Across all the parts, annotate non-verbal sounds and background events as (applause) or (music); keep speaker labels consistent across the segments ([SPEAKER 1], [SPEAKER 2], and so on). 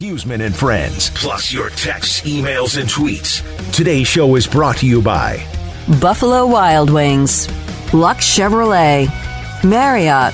[SPEAKER 1] Huesman and Friends, plus your texts, emails, and tweets. Today's show is brought to you by
[SPEAKER 2] Buffalo Wild Wings, Lux Chevrolet, Marriott,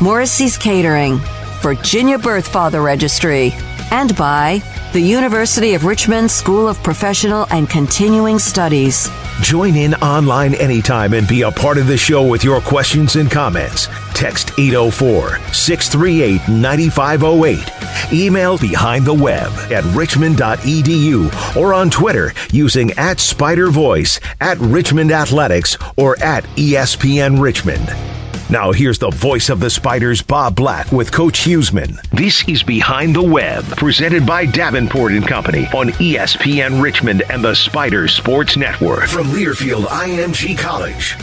[SPEAKER 2] Morrissey's Catering, Virginia Birth Father Registry, and by the University of Richmond School of Professional and Continuing Studies.
[SPEAKER 1] Join in online anytime and be a part of the show with your questions and comments. Text 804 638 9508. Email behind the web at richmond.edu or on Twitter using at Spider Voice, at Richmond Athletics, or at ESPN Richmond. Now here's the voice of the Spiders, Bob Black, with Coach Huesman. This is Behind the Web, presented by Davenport and Company on ESPN Richmond and the Spiders Sports Network from Learfield IMG College.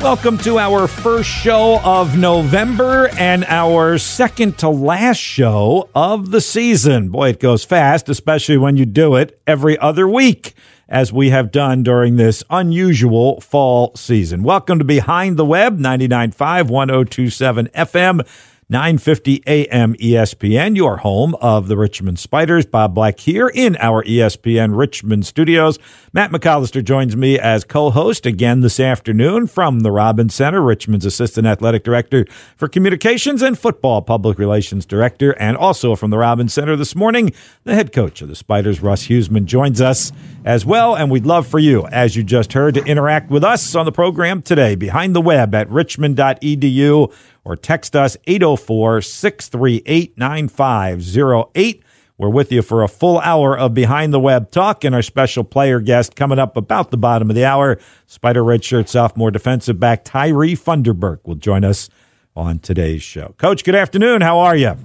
[SPEAKER 3] Welcome to our first show of November and our second to last show of the season. Boy, it goes fast, especially when you do it every other week as we have done during this unusual fall season. Welcome to Behind the Web, 99.5, 1027 FM. 950 AM ESPN, your home of the Richmond Spiders. Bob Black here in our ESPN Richmond studios. Matt McAllister joins me as co-host again this afternoon from the Robins Center, Richmond's Assistant Athletic Director for Communications and Football Public Relations Director, and also from the Robins Center this morning, the head coach of the Spiders, Russ Huesman, joins us as well. And we'd love for you, as you just heard, to interact with us on the program today behind the web at richmond.edu or text us 804 638 9508. We're with you for a full hour of Behind the Web talk and our special player guest coming up about the bottom of the hour. Spider Redshirt sophomore defensive back Tyree Funderburk will join us on today's show. Coach, good afternoon. How are you?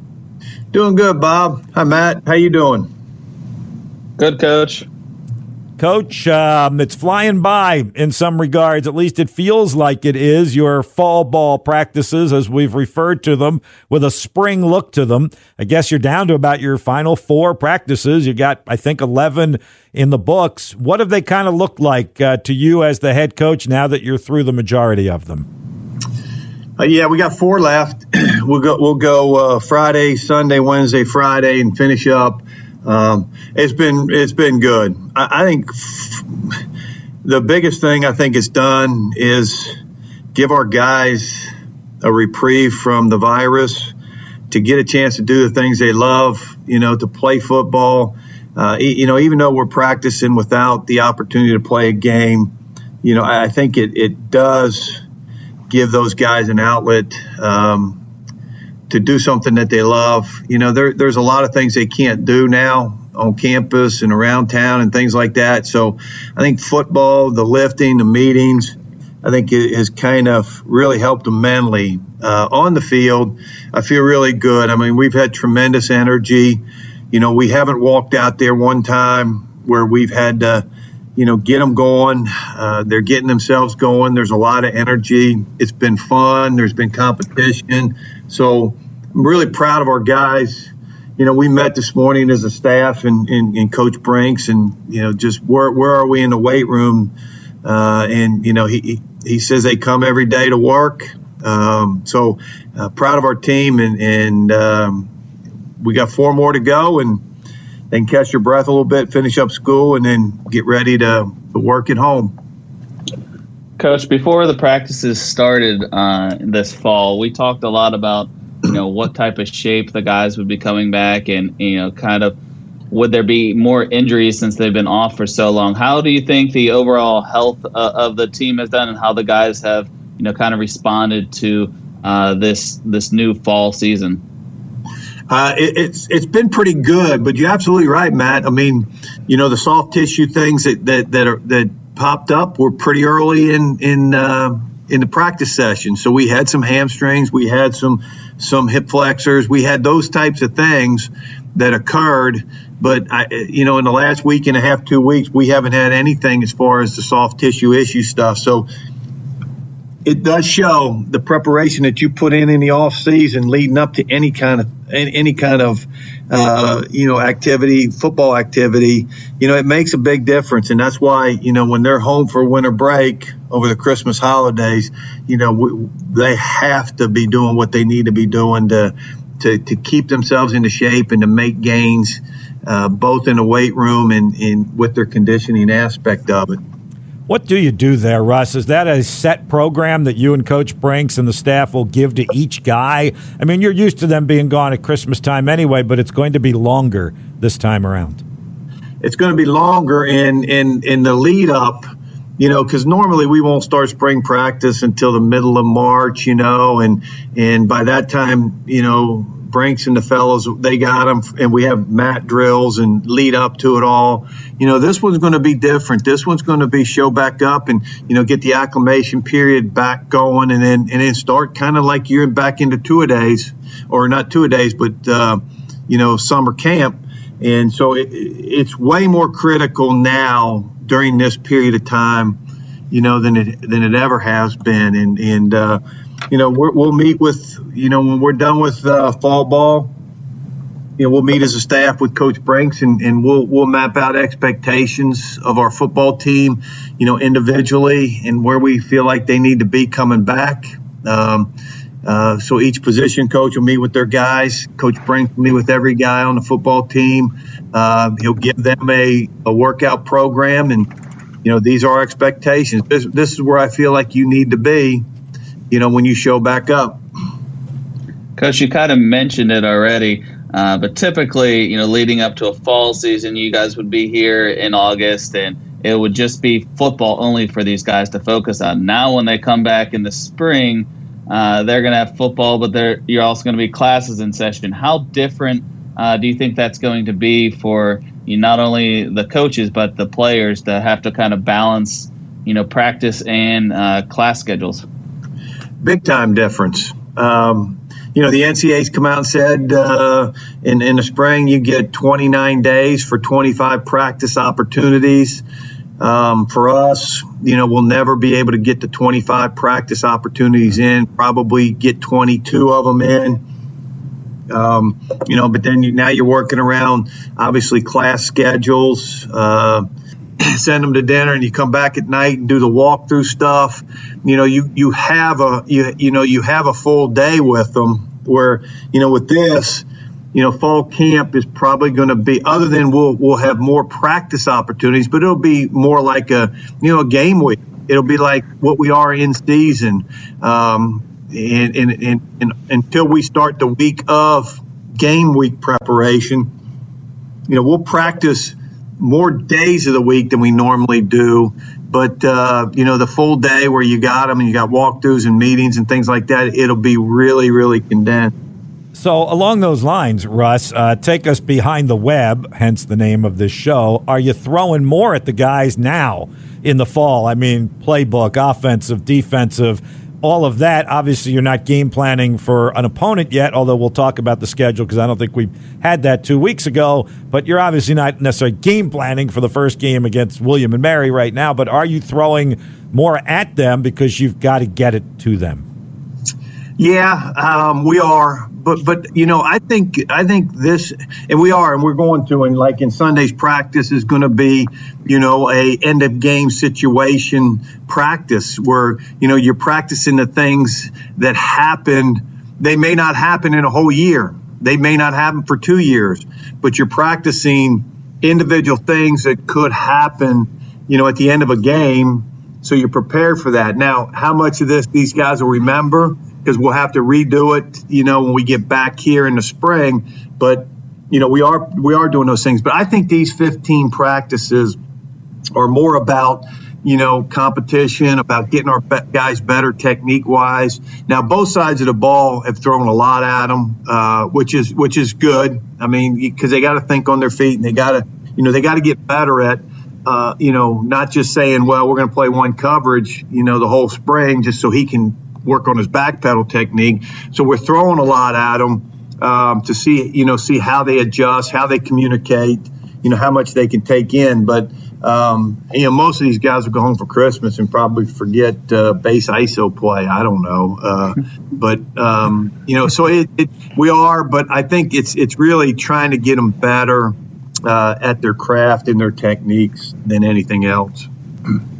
[SPEAKER 4] Doing good, Bob. Hi, Matt. How you doing?
[SPEAKER 5] Good, Coach.
[SPEAKER 3] Coach, um, it's flying by in some regards. At least it feels like it is. Your fall ball practices, as we've referred to them, with a spring look to them. I guess you're down to about your final four practices. You got, I think, 11 in the books. What have they kind of looked like uh, to you as the head coach now that you're through the majority of them?
[SPEAKER 4] Uh, yeah, we got four left. (clears throat) we'll go. We'll go uh, Friday, Sunday, Wednesday, Friday, and finish up um, it's been it's been good. I, I think f- the biggest thing I think it's done is give our guys a reprieve from the virus to get a chance to do the things they love. You know, to play football. Uh, you know, even though we're practicing without the opportunity to play a game, you know, I think it, it does give those guys an outlet. Um, to do something that they love. You know, there, there's a lot of things they can't do now on campus and around town and things like that. So I think football, the lifting, the meetings, I think it has kind of really helped them mentally. Uh, on the field, I feel really good. I mean, we've had tremendous energy. You know, we haven't walked out there one time where we've had to, you know, get them going. Uh, they're getting themselves going. There's a lot of energy. It's been fun. There's been competition. So I'm really proud of our guys. You know, we met this morning as a staff and, and, and Coach Brinks, and you know, just where where are we in the weight room? Uh, and you know, he he says they come every day to work. Um, so uh, proud of our team, and and um, we got four more to go, and then catch your breath a little bit, finish up school, and then get ready to, to work at home.
[SPEAKER 5] Coach, before the practices started uh, this fall, we talked a lot about you know what type of shape the guys would be coming back, and you know kind of would there be more injuries since they've been off for so long? How do you think the overall health uh, of the team has done, and how the guys have you know kind of responded to uh, this this new fall season?
[SPEAKER 4] Uh, it, it's it's been pretty good, but you're absolutely right, Matt. I mean, you know, the soft tissue things that that that are that popped up were pretty early in in uh, in the practice session. So we had some hamstrings, we had some some hip flexors, we had those types of things that occurred. But I, you know, in the last week and a half, two weeks, we haven't had anything as far as the soft tissue issue stuff. So it does show the preparation that you put in in the off season leading up to any kind of any kind of uh, you know activity football activity. You know it makes a big difference. And that's why you know when they're home for winter break over the christmas holidays you know we, they have to be doing what they need to be doing to to, to keep themselves into shape and to make gains uh, both in the weight room and, and with their conditioning aspect of it
[SPEAKER 3] what do you do there, Russ? Is that a set program that you and Coach Brinks and the staff will give to each guy? I mean, you're used to them being gone at Christmas time anyway, but it's going to be longer this time around.
[SPEAKER 4] It's going to be longer in in in the lead up, you know, because normally we won't start spring practice until the middle of March, you know, and and by that time, you know, Brinks and the fellows, they got them, and we have mat drills and lead up to it all. You know, this one's going to be different. This one's going to be show back up and you know get the acclimation period back going, and then and then start kind of like you're back into two a days, or not two a days, but uh, you know summer camp. And so it, it's way more critical now during this period of time, you know, than it than it ever has been. And and uh, you know, we will meet with, you know, when we're done with uh, fall ball, you know, we'll meet as a staff with Coach Brinks and, and we'll we'll map out expectations of our football team, you know, individually and where we feel like they need to be coming back. Um, uh, so each position coach will meet with their guys. Coach Brinks will meet with every guy on the football team. Uh, he'll give them a, a workout program and you know these are expectations. This, this is where I feel like you need to be you know, when you show back up.
[SPEAKER 5] Coach, you kind of mentioned it already, uh, but typically, you know, leading up to a fall season, you guys would be here in August and it would just be football only for these guys to focus on. Now, when they come back in the spring, uh, they're going to have football, but you're also going to be classes in session. How different uh, do you think that's going to be for you, not only the coaches but the players to have to kind of balance, you know, practice and uh, class schedules?
[SPEAKER 4] Big time difference. Um, you know, the NCAA's come out and said uh, in, in the spring you get 29 days for 25 practice opportunities. Um, for us, you know, we'll never be able to get the 25 practice opportunities in, probably get 22 of them in. Um, you know, but then you, now you're working around obviously class schedules. Uh, (clears throat) send them to dinner and you come back at night and do the walkthrough stuff. You know you you have a you you know you have a full day with them where you know with this you know fall camp is probably going to be other than we'll we'll have more practice opportunities but it'll be more like a you know a game week. It'll be like what we are in season um, and, and, and, and until we start the week of game week preparation you know we'll practice more days of the week than we normally do. But uh, you know, the full day where you got them and you got walkthroughs and meetings and things like that, it'll be really, really condensed.
[SPEAKER 3] So, along those lines, Russ, uh, take us behind the web, hence the name of this show. Are you throwing more at the guys now in the fall? I mean, playbook, offensive, defensive all of that. Obviously, you're not game planning for an opponent yet, although we'll talk about the schedule because I don't think we had that two weeks ago. But you're obviously not necessarily game planning for the first game against William and Mary right now. But are you throwing more at them because you've got to get it to them?
[SPEAKER 4] Yeah, um, we are but but you know I think I think this and we are and we're going to and like in Sunday's practice is going to be you know a end of game situation practice where you know you're practicing the things that happened. They may not happen in a whole year. They may not happen for 2 years but you're practicing individual things that could happen you know at the end of a game so you're prepared for that. Now how much of this these guys will remember because we'll have to redo it, you know, when we get back here in the spring. But you know, we are we are doing those things. But I think these 15 practices are more about you know competition, about getting our guys better technique wise. Now, both sides of the ball have thrown a lot at them, uh, which is which is good. I mean, because they got to think on their feet and they got to you know they got to get better at. Uh, you know, not just saying, well, we're going to play one coverage, you know, the whole spring just so he can work on his back pedal technique. So we're throwing a lot at him um, to see, you know, see how they adjust, how they communicate, you know, how much they can take in. But um, you know, most of these guys will go home for Christmas and probably forget uh, base ISO play. I don't know, uh, (laughs) but um, you know, so it, it, we are. But I think it's it's really trying to get them better uh, at their craft and their techniques than anything else. (clears throat)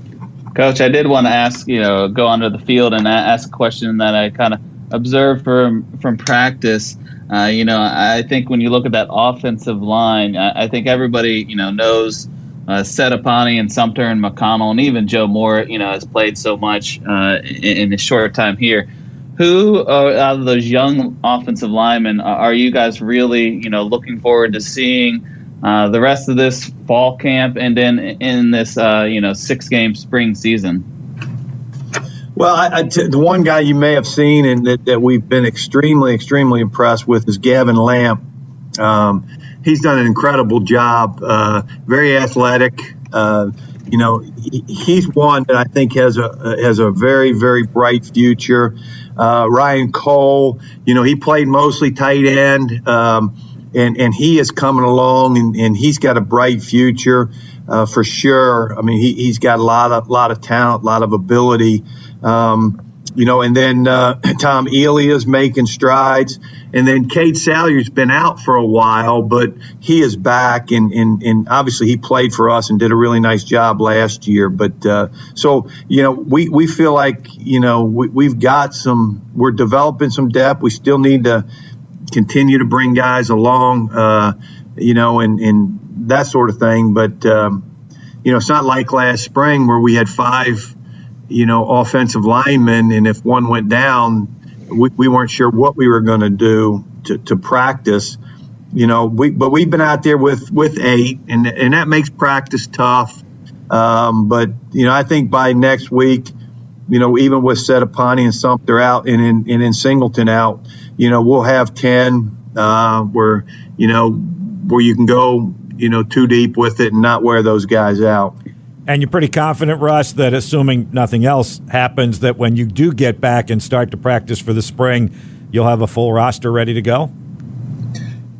[SPEAKER 5] Coach, I did want to ask, you know, go onto the field and ask a question that I kind of observed from from practice. Uh, you know, I think when you look at that offensive line, I, I think everybody, you know, knows uh, Setapani and Sumter and McConnell, and even Joe Moore, you know, has played so much uh, in, in short time here. Who uh, out of those young offensive linemen are you guys really, you know, looking forward to seeing uh, the rest of this fall camp and then in this, uh, you know, six game spring season?
[SPEAKER 4] Well, I, I t- the one guy you may have seen and that, that we've been extremely, extremely impressed with is Gavin Lamp. Um, he's done an incredible job. Uh, very athletic. Uh, you know, he, he's one that I think has a has a very, very bright future. Uh, Ryan Cole, you know, he played mostly tight end. Um, and, and he is coming along and, and he's got a bright future uh, for sure. I mean, he, he's got a lot of lot of talent, a lot of ability. Um, you know, and then uh, (clears throat) Tom is making strides, and then Cade Salyer's been out for a while, but he is back, and, and, and obviously he played for us and did a really nice job last year. But uh, so you know, we, we feel like you know we, we've got some, we're developing some depth. We still need to continue to bring guys along, uh, you know, and and that sort of thing. But um, you know, it's not like last spring where we had five you know, offensive linemen, and if one went down, we, we weren't sure what we were going to do to practice. You know, we but we've been out there with with eight, and and that makes practice tough. Um, but you know, I think by next week, you know, even with Setapani and Sumter out and in and in Singleton out, you know, we'll have ten uh, where you know where you can go, you know, too deep with it and not wear those guys out.
[SPEAKER 3] And you're pretty confident, Russ, that assuming nothing else happens, that when you do get back and start to practice for the spring, you'll have a full roster ready to go?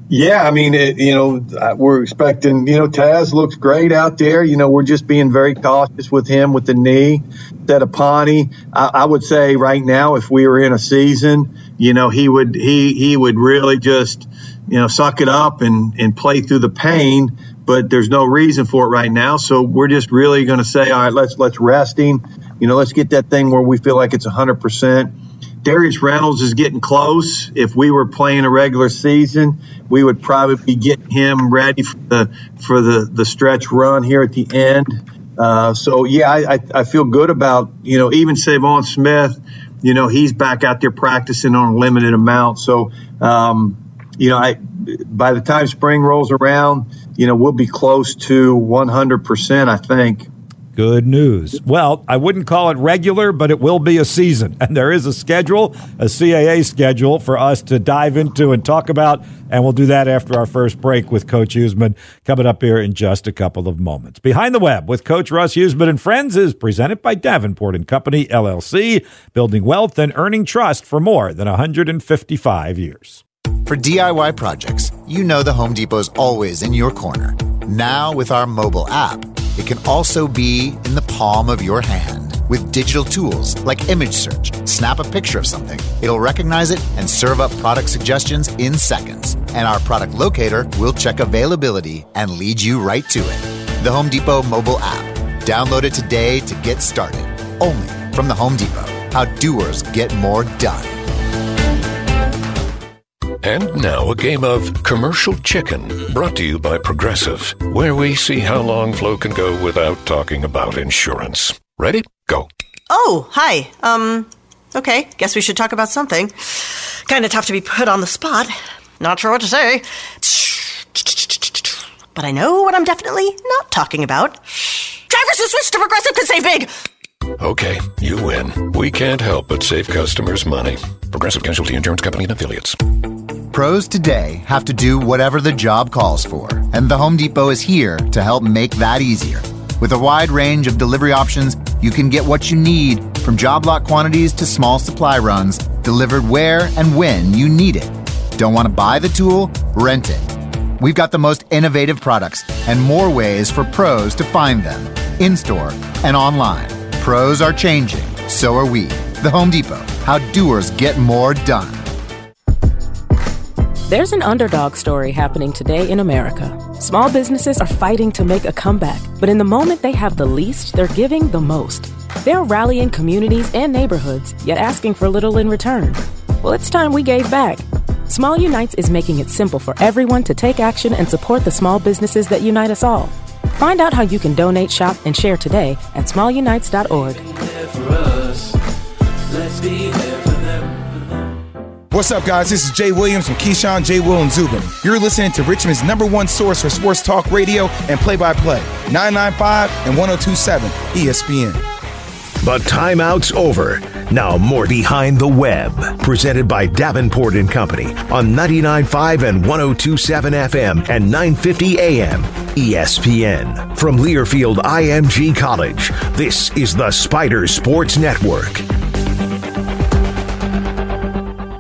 [SPEAKER 4] Yeah, I mean, it, you know, we're expecting, you know, Taz looks great out there. You know, we're just being very cautious with him with the knee. Setapani, I, I would say right now, if we were in a season, you know, he would he he would really just, you know, suck it up and and play through the pain but there's no reason for it right now. So we're just really going to say, all right, let's let's rest him. You know, let's get that thing where we feel like it's 100 percent. Darius Reynolds is getting close. If we were playing a regular season, we would probably be getting him ready for the for the the stretch run here at the end. Uh, so yeah, I, I feel good about you know even Savon Smith. You know he's back out there practicing on a limited amount. So um, you know I by the time spring rolls around, you know, we'll be close to 100%, I think.
[SPEAKER 3] Good news. Well, I wouldn't call it regular, but it will be a season. (laughs) And there is a schedule, a CAA schedule for us to dive into and talk about. And we'll do that after our first break with Coach Huesman coming up here in just a couple of moments. Behind the Web with Coach Russ Huesman and Friends is presented by Davenport and Company, LLC, building wealth and earning trust for more than 155 years.
[SPEAKER 6] For DIY projects, you know the Home Depot is always in your corner. Now, with our mobile app, it can also be in the palm of your hand. With digital tools like image search, snap a picture of something, it'll recognize it and serve up product suggestions in seconds. And our product locator will check availability and lead you right to it. The Home Depot mobile app. Download it today to get started. Only from the Home Depot. How doers get more done.
[SPEAKER 7] And now a game of commercial chicken brought to you by Progressive, where we see how long Flo can go without talking about insurance. Ready? Go.
[SPEAKER 8] Oh, hi. Um, okay. Guess we should talk about something. Kind of tough to be put on the spot. Not sure what to say. But I know what I'm definitely not talking about. Drivers who switch to Progressive can save big.
[SPEAKER 7] Okay, you win. We can't help but save customers money. Progressive Casualty Insurance Company and Affiliates.
[SPEAKER 6] Pros today have to do whatever the job calls for, and the Home Depot is here to help make that easier. With a wide range of delivery options, you can get what you need from job lot quantities to small supply runs delivered where and when you need it. Don't want to buy the tool? Rent it. We've got the most innovative products and more ways for pros to find them in store and online. Pros are changing, so are we. The Home Depot, how doers get more done.
[SPEAKER 9] There's an underdog story happening today in America. Small businesses are fighting to make a comeback, but in the moment they have the least, they're giving the most. They're rallying communities and neighborhoods, yet asking for little in return. Well, it's time we gave back. Small Unites is making it simple for everyone to take action and support the small businesses that unite us all. Find out how you can donate, shop, and share today at smallunites.org.
[SPEAKER 10] What's up, guys? This is Jay Williams from Keyshawn, J. Will, and Zubin. You're listening to Richmond's number one source for sports talk radio and play by play 995 and 1027 ESPN.
[SPEAKER 1] The timeout's over. Now more behind the web, presented by Davenport and Company on 99.5 and 102.7 FM and 950 AM. ESPN from Learfield IMG College. This is the Spider Sports Network.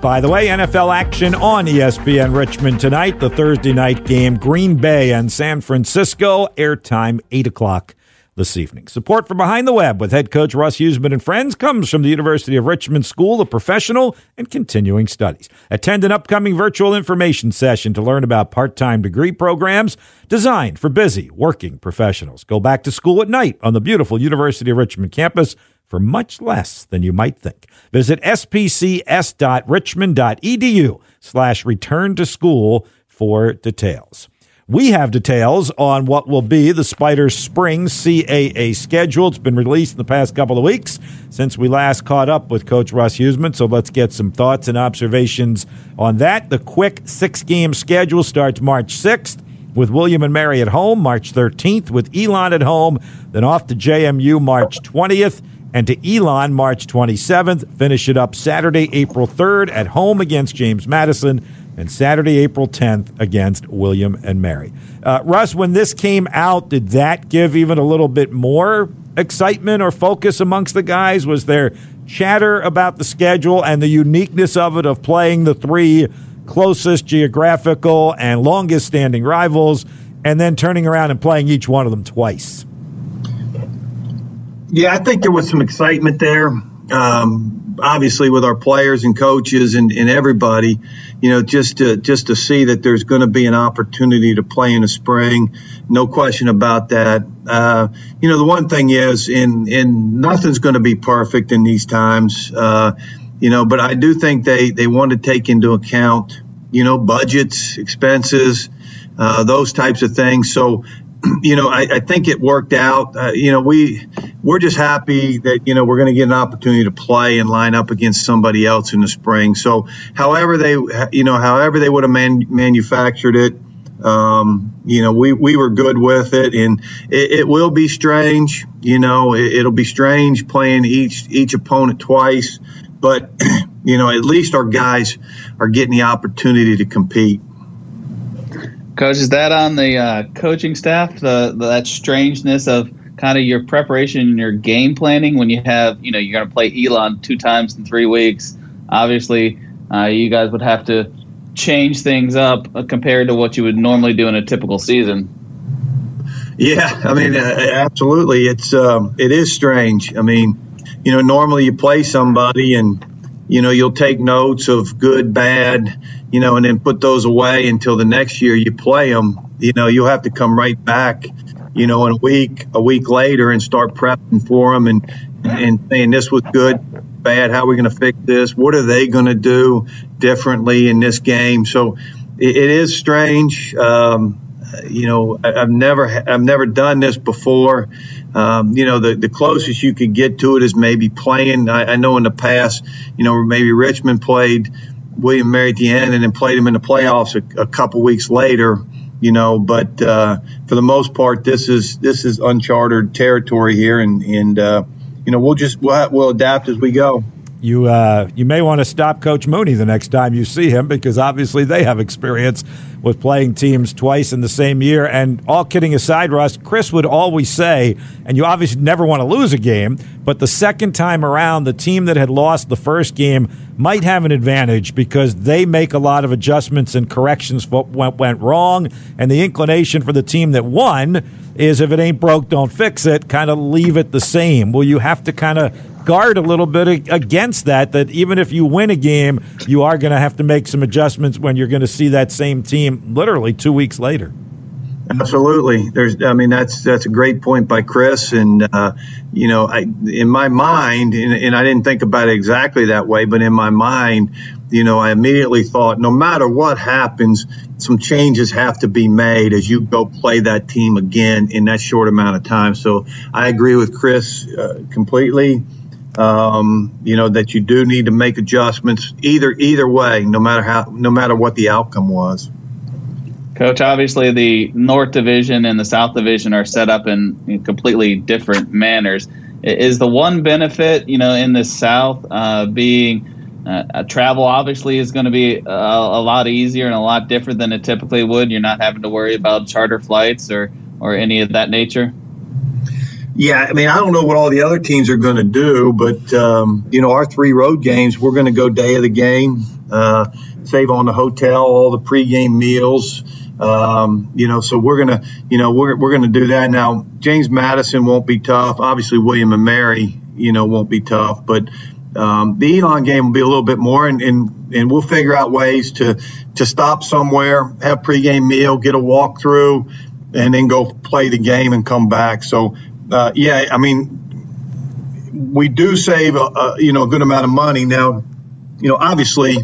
[SPEAKER 3] By the way, NFL action on ESPN Richmond tonight. The Thursday night game, Green Bay and San Francisco. Airtime, 8 o'clock this evening. Support from Behind the Web with head coach Russ Huesman and friends comes from the University of Richmond School of Professional and Continuing Studies. Attend an upcoming virtual information session to learn about part-time degree programs designed for busy working professionals. Go back to school at night on the beautiful University of Richmond campus for much less than you might think. Visit spcs.richmond.edu slash return to school for details. We have details on what will be the Spiders Spring CAA schedule. It's been released in the past couple of weeks since we last caught up with Coach Russ Huesman. So let's get some thoughts and observations on that. The quick six game schedule starts March 6th with William and Mary at home, March 13th with Elon at home, then off to JMU March 20th and to Elon March 27th. Finish it up Saturday, April 3rd at home against James Madison and Saturday, April 10th against William and Mary. Uh, Russ, when this came out, did that give even a little bit more excitement or focus amongst the guys? Was there chatter about the schedule and the uniqueness of it of playing the three closest geographical and longest standing rivals and then turning around and playing each one of them twice?
[SPEAKER 4] Yeah, I think there was some excitement there. Um, obviously, with our players and coaches and, and everybody, you know, just to just to see that there's going to be an opportunity to play in the spring, no question about that. Uh, you know, the one thing is, in in nothing's going to be perfect in these times, uh, you know, but I do think they they want to take into account, you know, budgets, expenses, uh, those types of things. So (clears throat) you know, I, I, think it worked out. Uh, you know, we we're just happy that you know we're going to get an opportunity to play and line up against somebody else in the spring. So, however they, you know, however they would have man, manufactured it, um, you know, we we were good with it, and it, it will be strange. You know, it, will be strange playing each each opponent twice, but (clears throat) you know, at least our guys are getting the opportunity to compete.
[SPEAKER 5] Coach, is that on the uh, coaching staff? The, the, that strangeness of kind of your preparation and your game planning when you have, you know, you're going to play Elon two times in three weeks. Obviously, uh, you guys would have to change things up uh, compared to what you would normally do in a typical season.
[SPEAKER 4] Yeah, I mean, uh, absolutely. It's um, it is strange. I mean, you know, normally you play somebody and you know you'll take notes of good, bad you know, and then put those away until the next year you play them. You know, you'll have to come right back, you know, in a week, a week later, and start prepping for them and and saying this was good, bad. How are we going to fix this? What are they going to do differently in this game? So it, it is strange. Um, you know, I, have never I've never done this before. Um, you know, the, the closest you could get to it is maybe playing. I, I know in the past, you know, maybe Richmond played William Mary at the end and then played him in the playoffs a, a couple weeks later. You know, but uh, for the most part, this is this is uncharted territory here, and and uh, you know we'll just we'll, we'll adapt as we go
[SPEAKER 3] you uh, you may want to stop Coach Mooney the next time you see him because obviously they have experience with playing teams twice in the same year. And all kidding aside, Russ, Chris would always say, and you obviously never want to lose a game, but the second time around, the team that had lost the first game might have an advantage because they make a lot of adjustments and corrections for what went wrong. And the inclination for the team that won is if it ain't broke, don't fix it, kind of leave it the same. Will you have to kind of guard a little bit against that, that even if you win a game, you are going to have to make some adjustments when you're going to see that same team literally two weeks later?
[SPEAKER 4] Absolutely. There's, I mean, that's that's a great point by Chris, and uh, you know, I, in my mind, and, and, I didn't think about it exactly that way, but in my mind, you know, I immediately thought, no matter what happens, some changes have to be made as you go play that team again in that short amount of time. So I agree with Chris uh, completely. Um, you know that you do need to make adjustments either either way, no matter how, no matter what the outcome was.
[SPEAKER 5] Coach, obviously the North Division and the South Division are set up in, completely different manners. Is the one benefit, you know, in the South uh, being uh, travel obviously is going to be a, a, lot easier and a lot different than it typically would. You're not having to worry about charter flights or or any of that nature.
[SPEAKER 4] Yeah, I mean, I don't know what all the other teams are going to do, but um, you know, our three road games, we're going to go day of the game, uh, save on the hotel, all the pregame meals. Um, you know, so we're gonna, you know, we're we're gonna do that now. James Madison won't be tough. Obviously, William and Mary, you know, won't be tough. But um, the Elon game will be a little bit more, and, and and we'll figure out ways to to stop somewhere, have pregame meal, get a walkthrough, and then go play the game and come back. So, uh, yeah, I mean, we do save a, a you know a good amount of money now. You know, obviously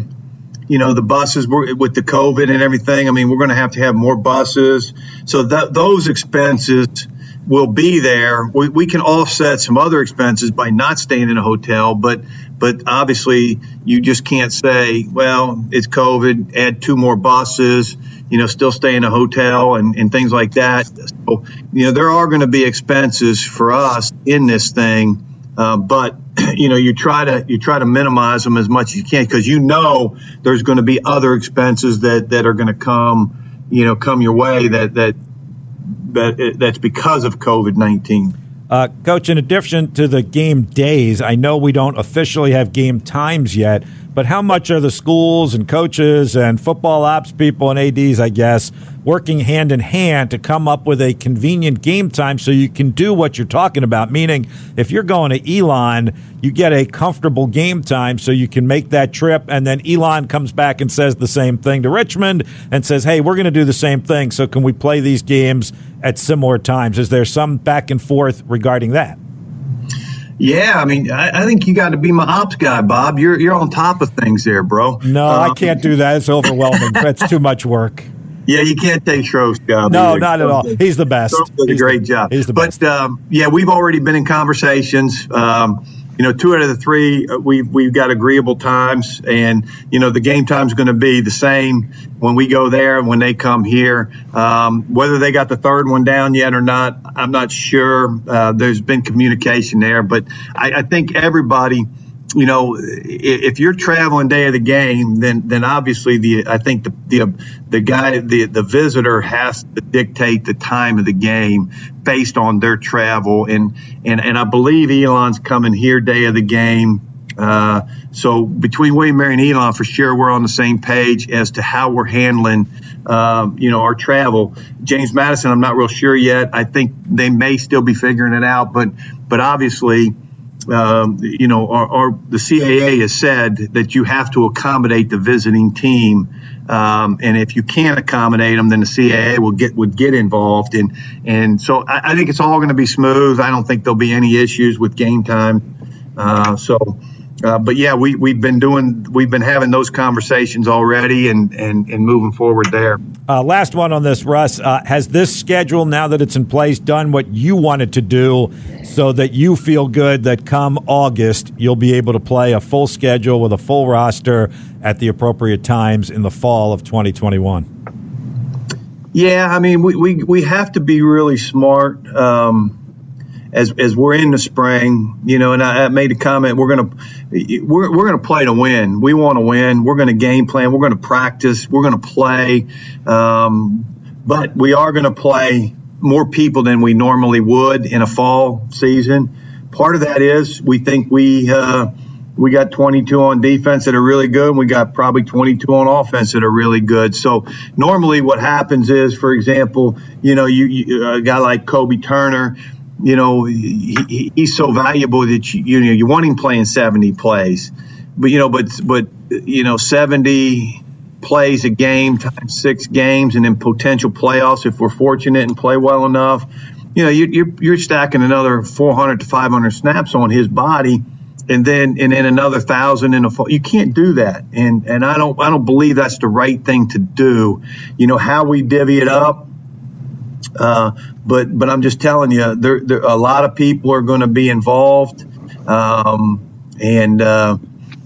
[SPEAKER 4] you know, the buses with the COVID and everything. I mean, we're going to have to have more buses. So that those expenses will be there. We, we can offset some other expenses by not staying in a hotel, but but obviously you just can't say, well, it's COVID, add two more buses, you know, still stay in a hotel and, and things like that. So, you know, there are going to be expenses for us in this thing uh, but (clears throat) you know you try to you try to minimize them as much as you can because you know there's going to be other expenses that that are going to come you know come your way that that that that's because of COVID nineteen.
[SPEAKER 3] Uh, Coach, in addition to the game days, I know we don't officially have game times yet, but how much are the schools and coaches and football ops people and ADs, I guess, working hand in hand to come up with a convenient game time so you can do what you're talking about? Meaning, if you're going to Elon, you get a comfortable game time so you can make that trip. And then Elon comes back and says the same thing to Richmond and says, hey, we're going to do the same thing. So can we play these games at similar times? Is there some back and forth regarding that?
[SPEAKER 4] Yeah, I mean, I, I think you got to be my ops guy, Bob. You're you're on top of things there, bro.
[SPEAKER 3] No, um, I can't do that. It's overwhelming. That's too much work.
[SPEAKER 4] Yeah, you can't take Schro's job.
[SPEAKER 3] No, either. not at all. He's the best.
[SPEAKER 4] A great
[SPEAKER 3] the,
[SPEAKER 4] job.
[SPEAKER 3] He's the
[SPEAKER 4] but,
[SPEAKER 3] best.
[SPEAKER 4] But um, yeah, we've already been in conversations. Um, you know, two out of the three, uh, we've, we've got agreeable times. And, you know, the game time's going to be the same when we go there and when they come here. Um, whether they got the third one down yet or not, I'm not sure. Uh, there's been communication there, but I, I think everybody – you know, if you're traveling day of the game, then then obviously the I think the the the guy the the visitor has to dictate the time of the game based on their travel and and and I believe Elon's coming here day of the game. Uh, so between William Mary and Elon, for sure, we're on the same page as to how we're handling, um, you know, our travel. James Madison, I'm not real sure yet. I think they may still be figuring it out, but but obviously um, you know, our, the CAA has said that you have to accommodate the visiting team, um, and if you can't accommodate them, then the CAA will get would get involved. And and so I, I think it's all going to be smooth. I don't think there'll be any issues with game time. Uh, so uh, but yeah, we we've been doing we've been having those conversations already and and, and moving forward there.
[SPEAKER 3] Uh, last one on this, Russ. Uh, has this schedule now that it's in place done what you wanted to do, so that you feel good that come August you'll be able to play a full schedule with a full roster at the appropriate times in the fall of 2021?
[SPEAKER 4] Yeah, I mean we we, we have to be really smart. Um, as as we're in the spring, you know, and I, I made a comment. We're gonna we're we're gonna play to win. We want to win. We're gonna game plan. We're gonna practice. We're gonna play. Um, but we are gonna play more people than we normally would in a fall season. Part of that is we think we. Uh, we got 22 on defense that are really good, and we got probably 22 on offense that are really good. So normally, what happens is, for example, you know, you, you a guy like Kobie Turner, you know, he, he's so valuable that you, you know you want him playing 70 plays, but you know, but but you know, 70 plays a game times six games, and then potential playoffs if we're fortunate and play well enough. You know, you, you're, you're stacking another 400 to 500 snaps on his body and then and then another thousand in a fall. You can't do that, and and I don't I don't believe that's the right thing to do. You know how we divvy it up. Uh, but but I'm just telling you, there, there a lot of people are going to be involved, um, and uh,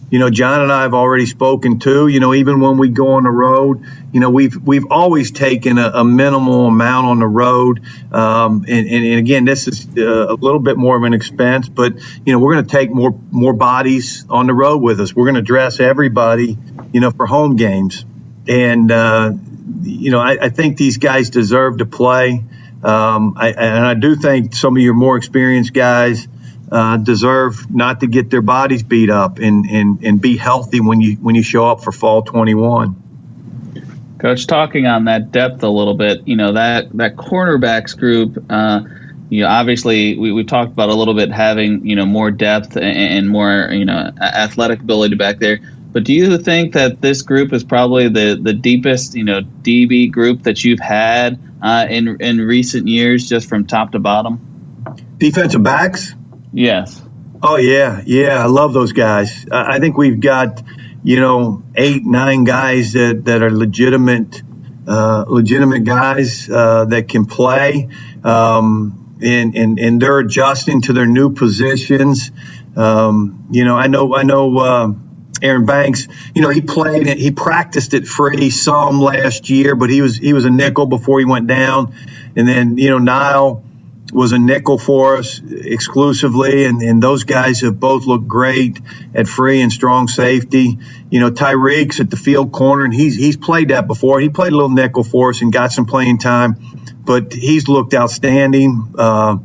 [SPEAKER 4] you know, John and I have already spoken too. You know, even when we go on the road, you know, we've we've always taken a, a minimal amount on the road. Um, and, and, and, again, this is uh, a little bit more of an expense, but you know, we're going to take more more bodies on the road with us. We're going to dress everybody, you know, for home games. And uh, you know, I, I, think these guys deserve to play. Um, I, and I do think some of your more experienced guys uh, deserve not to get their bodies beat up and, and, and be healthy when you when you show up for fall 21.
[SPEAKER 5] Coach, talking on that depth a little bit, you know that that cornerbacks group. Uh, you know, obviously we, we talked about a little bit having you know more depth and, and more you know athletic ability back there. But do you think that this group is probably the, the deepest, you know, DB group that you've had uh, in in recent years, just from top to bottom?
[SPEAKER 4] Defensive backs.
[SPEAKER 5] Yes.
[SPEAKER 4] Oh yeah, yeah. I love those guys. I think we've got you know eight, nine guys that that are legitimate, uh, legitimate guys uh, that can play, um, and and and they're adjusting to their new positions. Um, you know, I know, I know. Aaron Banks, you know, he played it. He practiced it free some last year, but he was he was a nickel before he went down, and then you know Nile was a nickel for us exclusively, and, and those guys have both looked great at free and strong safety. You know, Tyreek's at the field corner, and he's he's played that before. He played a little nickel for us and got some playing time, but he's looked outstanding uh,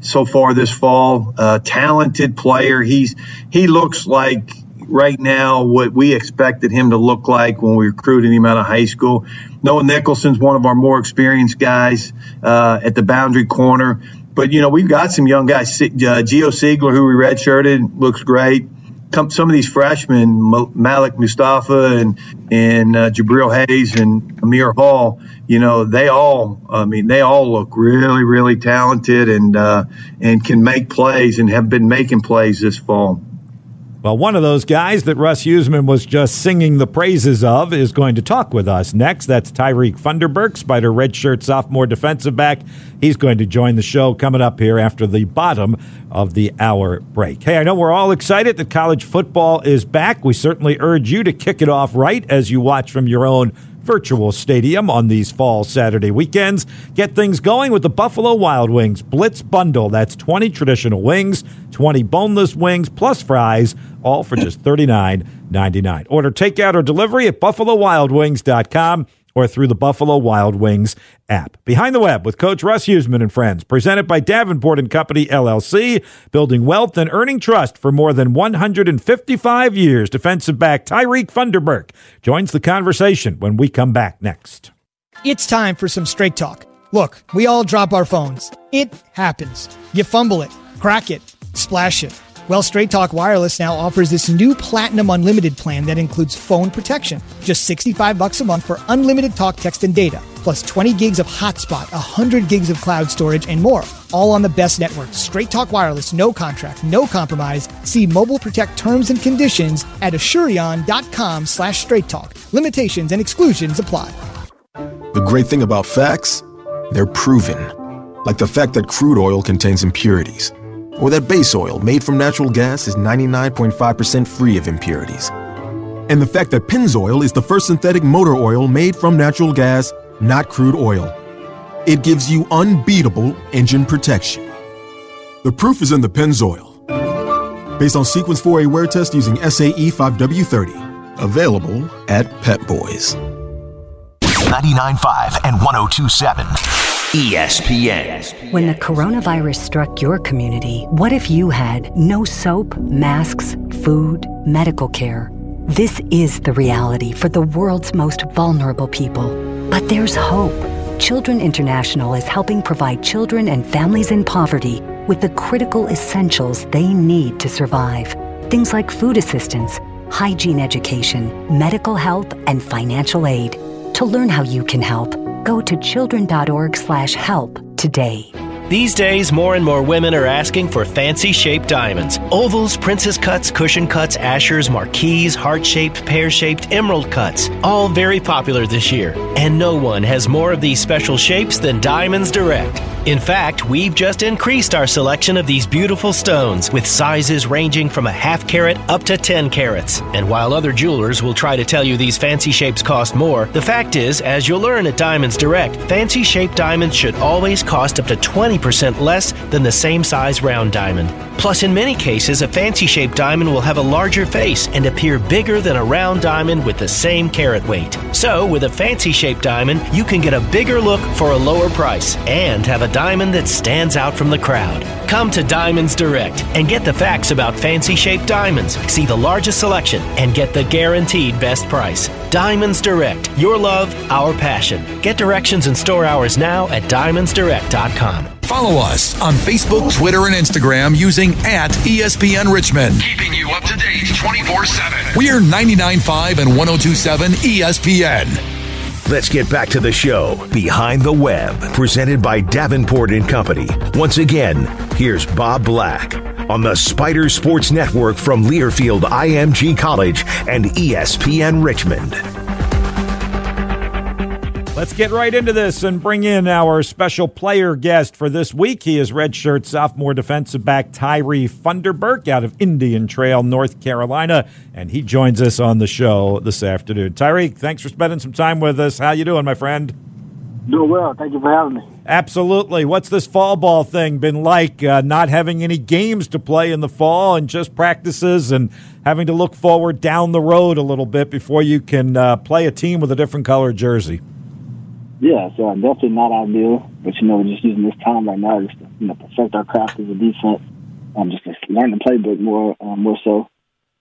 [SPEAKER 4] so far this fall. Uh, talented player. He's he looks like right now what we expected him to look like when we recruited him out of high school. Noah Nicholson's one of our more experienced guys uh, at the boundary corner. But, you know, we've got some young guys. Uh, Geo Siegler, who we redshirted, looks great. some of these freshmen, Malik Mustafa and and uh, Jabril Hayes and Amir Hall, you know, they all, I mean, they all look really, really talented and uh, and can make plays and have been making plays this fall.
[SPEAKER 3] Well, one of those guys that Russ Huesman was just singing the praises of is going to talk with us next. That's Tyreek Funderburk, Spider redshirt sophomore defensive back. He's going to join the show coming up here after the bottom of the hour break. Hey, I know we're all excited that college football is back. We certainly urge you to kick it off right as you watch from your own virtual stadium on these fall Saturday weekends. Get things going with the Buffalo Wild Wings Blitz Bundle. That's 20 traditional wings, 20 boneless wings, plus fries, all for just $39.99. Order takeout or delivery at buffalowildwings.com or through the Buffalo Wild Wings app. Behind the Web with Coach Russ Huesman and friends, presented by Davenport and Company LLC, building wealth and earning trust for more than 155 years. Defensive back Tyreek Funderburk joins the conversation when we come back next.
[SPEAKER 11] It's time for some straight talk. Look, we all drop our phones. It happens. You fumble it, crack it, splash it. Well, Straight Talk Wireless now offers this new Platinum Unlimited plan that includes phone protection. Just 65 bucks a month for unlimited talk, text, and data, plus 20 gigs of hotspot, 100 gigs of cloud storage, and more. All on the best network. Straight Talk Wireless, no contract, no compromise. See Mobile Protect terms and conditions at asurion.com slash straight talk. Limitations and exclusions apply.
[SPEAKER 12] The great thing about facts, they're proven. Like the fact that crude oil contains impurities or that base oil made from natural gas is 99.5% free of impurities. And the fact that Pennzoil is the first synthetic motor oil made from natural gas, not crude oil. It gives you unbeatable engine protection. The proof is in the Pennzoil. Based on Sequence 4A wear test using SAE 5W30. Available at Pep Boys.
[SPEAKER 1] 99.5 and 102.7. ESPN.
[SPEAKER 13] When the coronavirus struck your community, what if you had no soap, masks, food, medical care? This is the reality for the world's most vulnerable people. But there's hope. Children International is helping provide children and families in poverty with the critical essentials they need to survive. Things like food assistance, hygiene education, medical help, and financial aid. To learn how you can help, go to children.org/help today.
[SPEAKER 14] These days, more and more women are asking for fancy shaped diamonds. Ovals, princess cuts, cushion cuts, asschers, marquise, heart shaped, pear shaped, emerald cuts. All very popular this year. And no one has more of these special shapes than Diamonds Direct. In fact, we've just increased our selection of these beautiful stones with sizes ranging from a half carat up to 10 carats. And while other jewelers will try to tell you these fancy shapes cost more, the fact is, as you'll learn at Diamonds Direct, fancy shaped diamonds should always cost up to 20% less than the same size round diamond. Plus, in many cases, a fancy shaped diamond will have a larger face and appear bigger than a round diamond with the same carat weight. So, with a fancy shaped diamond, you can get a bigger look for a lower price and have a diamond that stands out from the crowd. Come to Diamonds Direct and get the facts about fancy shaped diamonds, see the largest selection, and get the guaranteed best price. Diamonds Direct, your love, our passion. Get directions and store hours now at diamondsdirect.com.
[SPEAKER 15] Follow us on Facebook, Twitter, and Instagram using at ESPN Richmond.
[SPEAKER 16] Keeping you up to date 24 7.
[SPEAKER 15] We are 99.5 and 1027 ESPN.
[SPEAKER 1] Let's get back to the show Behind the Web, presented by Davenport and Company. Once again, here's Bob Black on the Spider Sports Network from Learfield IMG College and ESPN Richmond.
[SPEAKER 3] Let's get right into this and bring in our special player guest for this week. He is redshirt sophomore defensive back Tyreek Funderburk out of Indian Trail, North Carolina, and he joins us on the show this afternoon. Tyree, thanks for spending some time with us. How you doing, my friend?
[SPEAKER 17] Doing well. Thank you for having me.
[SPEAKER 3] Absolutely. What's this fall ball thing been like? Uh, not having any games to play in the fall and just practices and having to look forward down the road a little bit before you can uh, play a team with a different color jersey.
[SPEAKER 17] Yeah, so definitely not ideal. But you know, we're just using this time right now just to you know perfect our craft as a defense, um, just to learn the playbook more, um, more so.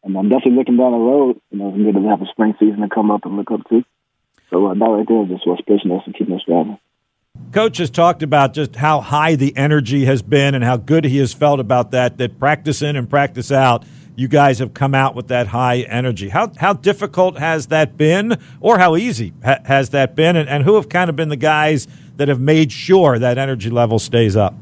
[SPEAKER 17] And I'm definitely looking down the road. You know, it's good to have a spring season to come up and look up to. So uh, that right there is just what's pushing us and keeping us driving.
[SPEAKER 3] Coach has talked about just how high the energy has been and how good he has felt about that. That practice in and practice out you guys have come out with that high energy. How how difficult has that been, or how easy ha- has that been, and, and who have kind of been the guys that have made sure that energy level stays up?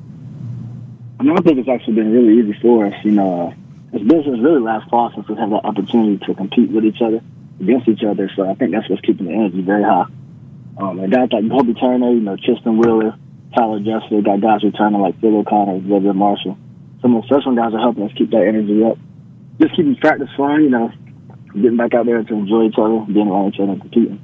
[SPEAKER 17] I mean, I think it's actually been really easy for us. You know, this business really last fall since we have the opportunity to compete with each other, against each other. So I think that's what's keeping the energy very high. Um, and guys like Kobie Turner, you know, Tristan Wheeler, Tyler Jester, got guys returning like Phil O'Connor, Xavier Marshall. Some of the freshman guys are helping us keep that energy up just keeping practice fun, you know, getting back out there to enjoy each other, being around each other, and competing.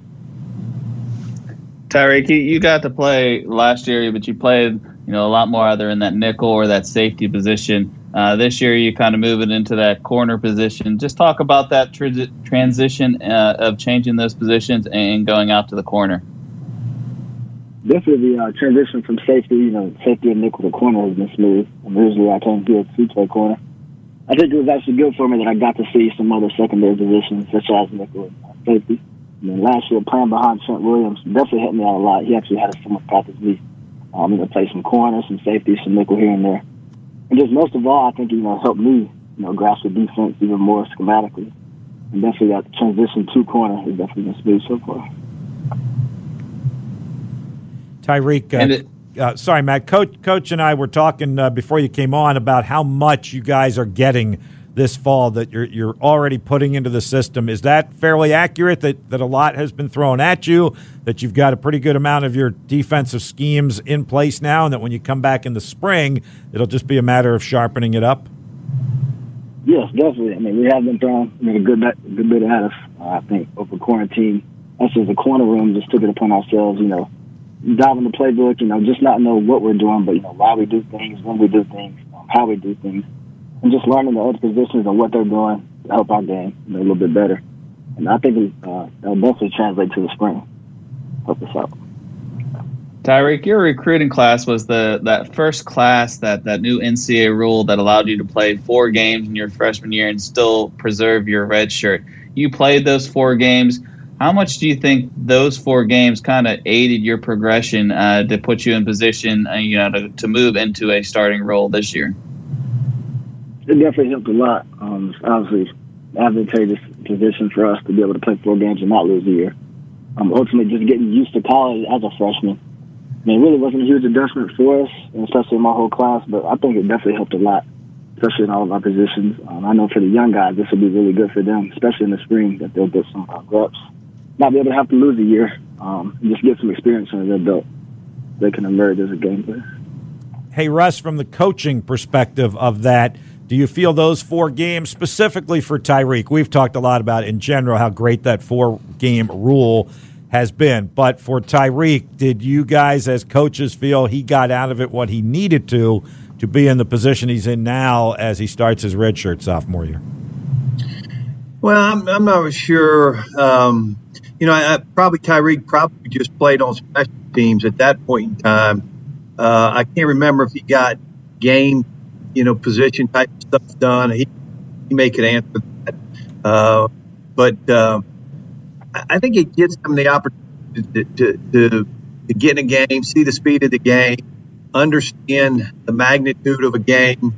[SPEAKER 5] Tyreek, you got to play last year, but you played, you know, a lot more either in that nickel or that safety position. Uh, this year, you kind of moving into that corner position. Just talk about that tr- transition uh, of changing those positions and going out to the corner.
[SPEAKER 17] Definitely, the uh, transition from safety, you know, safety and nickel to corner has been smooth. And usually, I came here to play corner. I think it was actually good for me that I got to see some other secondary positions, such as nickel and safety. And then last year, playing behind Trent Williams definitely helped me out a lot. He actually had a summer practice me. Um, you know, play some corners, some safety, some nickel here and there. And just most of all, I think, you know, helped me, you know, grasp the defense even more schematically. And definitely that transition to corner has definitely been smooth so far.
[SPEAKER 3] Tyreek, uh, uh, sorry, Matt. Coach, Coach, and I were talking uh, before you came on about how much you guys are getting this fall that you're you're already putting into the system. Is that fairly accurate? That that a lot has been thrown at you. That you've got a pretty good amount of your defensive schemes in place now, and that when you come back in the spring, it'll just be a matter of sharpening it up.
[SPEAKER 17] Yes, definitely. I mean, we have been thrown I mean, a good bit, good bit at us. Uh, I think over quarantine, us as a corner room just took it upon ourselves. You know dive in the playbook, you know, just not know what we're doing, but, you know, why we do things, when we do things, how we do things, and just learning the other positions and what they're doing to help our game you know, a little bit better. And I think uh, that'll definitely translate to the spring. Help us out.
[SPEAKER 5] Tyreek, your recruiting class was the that first class that that new NCAA rule that allowed you to play four games in your freshman year and still preserve your red shirt. You played those four games. How much do you think those four games kind of aided your progression uh, to put you in position, uh, you know, to, to move into a starting role this year?
[SPEAKER 17] It definitely helped a lot. Um, obviously advantageous position for us to be able to play four games and not lose a year. Um, ultimately, just getting used to college as a freshman I mean, it really wasn't a huge adjustment for us, especially in my whole class, but I think it definitely helped a lot, especially in all of our positions. Um, I know for the young guys, this will be really good for them, especially in the spring, that they'll get some reps. Not be able to have to lose a year, um, and just get some experience under their belt. They can emerge as a game player.
[SPEAKER 3] Hey, Russ, from the coaching perspective of that, do you feel those four games specifically for Tyreek? We've talked a lot about in general how great that four game rule has been. But for Tyreek, did you guys as coaches feel he got out of it what he needed to to be in the position he's in now as he starts his redshirt sophomore year?
[SPEAKER 4] Well, I'm, I'm not sure. Um, you know, I, probably Tyreek probably just played on special teams at that point in time. Uh, I can't remember if he got game, you know, position type stuff done. He, he may could answer that. Uh, but uh, I think it gives him the opportunity to, to, to, to get in a game, see the speed of the game, understand the magnitude of a game.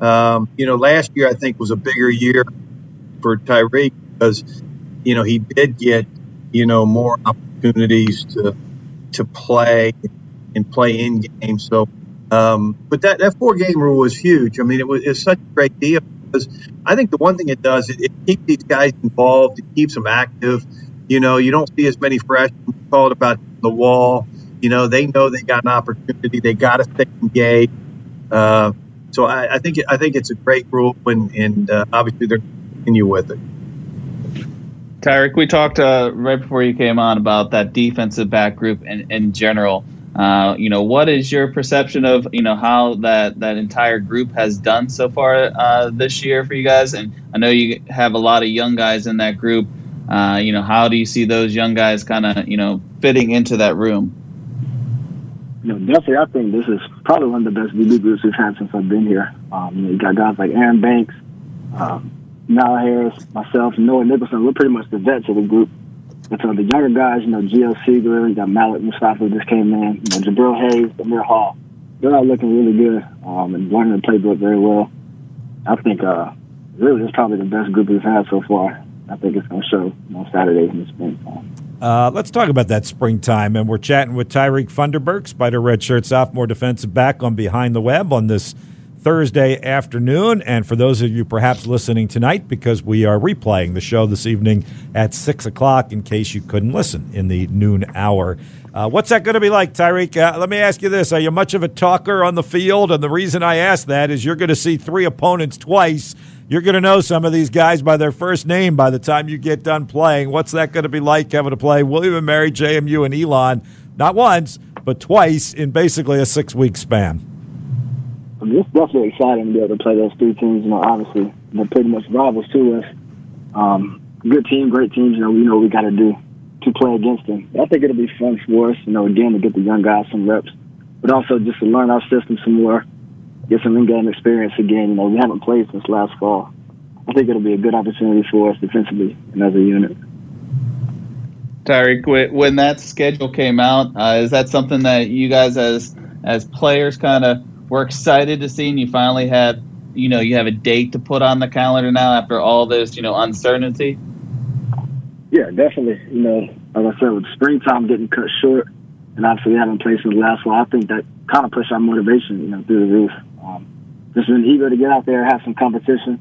[SPEAKER 4] Um, you know, last year I think was a bigger year for Tyreek because, you know, he did get, you know, more opportunities to to play and play in games. So, um, but that, that four game rule was huge. I mean, it was, it was such a great deal because I think the one thing it does, it, it keeps these guys involved, it keeps them active. You know, you don't see as many freshmen called about the wall. You know, they know they got an opportunity. They got to stay engaged. Uh, so I, I, think I think it's a great rule, and, and uh, obviously they're continue with it.
[SPEAKER 5] Tyreek, we talked uh, right before you came on about that defensive back group in, in general. Uh, you know, what is your perception of you know how that that entire group has done so far uh, this year for you guys? And I know you have a lot of young guys in that group. Uh, you know, how do you see those young guys kind of, you know, fitting into that room?
[SPEAKER 17] You know, definitely, I think this is probably one of the best DB groups we've had since I've been here. Um, you, know, you got guys like Aaron Banks, um, Nala Harris, myself, Noah Nicholson. We're pretty much the vets of the group. And so the younger guys, you know, Gio Seeger, you got Malik Mustafa just came in, you know, Jabril Hayes, Amir Hall. They're all looking really good um, and learning the playbook very well. I think uh, really it's probably the best group we've had so far. I think it's going to show on Saturdays in the springtime.
[SPEAKER 3] Uh, let's talk about that springtime. And we're chatting with Tyreek Funderburk, Spider Redshirt sophomore defensive back on Behind the Web on this Thursday afternoon. And for those of you perhaps listening tonight, because we are replaying the show this evening at 6 o'clock in case you couldn't listen in the noon hour. Uh, what's that going to be like, Tyreek? Uh, let me ask you this. Are you much of a talker on the field? And the reason I ask that is you're going to see three opponents twice you're going to know some of these guys by their first name by the time you get done playing. What's that going to be like having to play William and Mary, JMU, and Elon, not once, but twice in basically a six week span?
[SPEAKER 17] It's definitely exciting to be able to play those three teams. You know, obviously, they're pretty much rivals to us. Um, good team, great teams. You know, we know what we got to do to play against them. I think it'll be fun for us, you know, again, to get the young guys some reps, but also just to learn our system some more get some in-game experience again. You know, we haven't played since last fall. I think it'll be a good opportunity for us defensively and as a unit.
[SPEAKER 5] Tyreek, when that schedule came out, uh, is that something that you guys as as players kind of were excited to see, and you finally had, you know, you have a date to put on the calendar now after all this, you know, uncertainty?
[SPEAKER 17] Yeah, definitely. You know, like I said, with springtime getting cut short, and obviously we haven't played since last fall, I think that kind of pushed our motivation, you know, through the roof. Um, just been eager to get out there, and have some competition,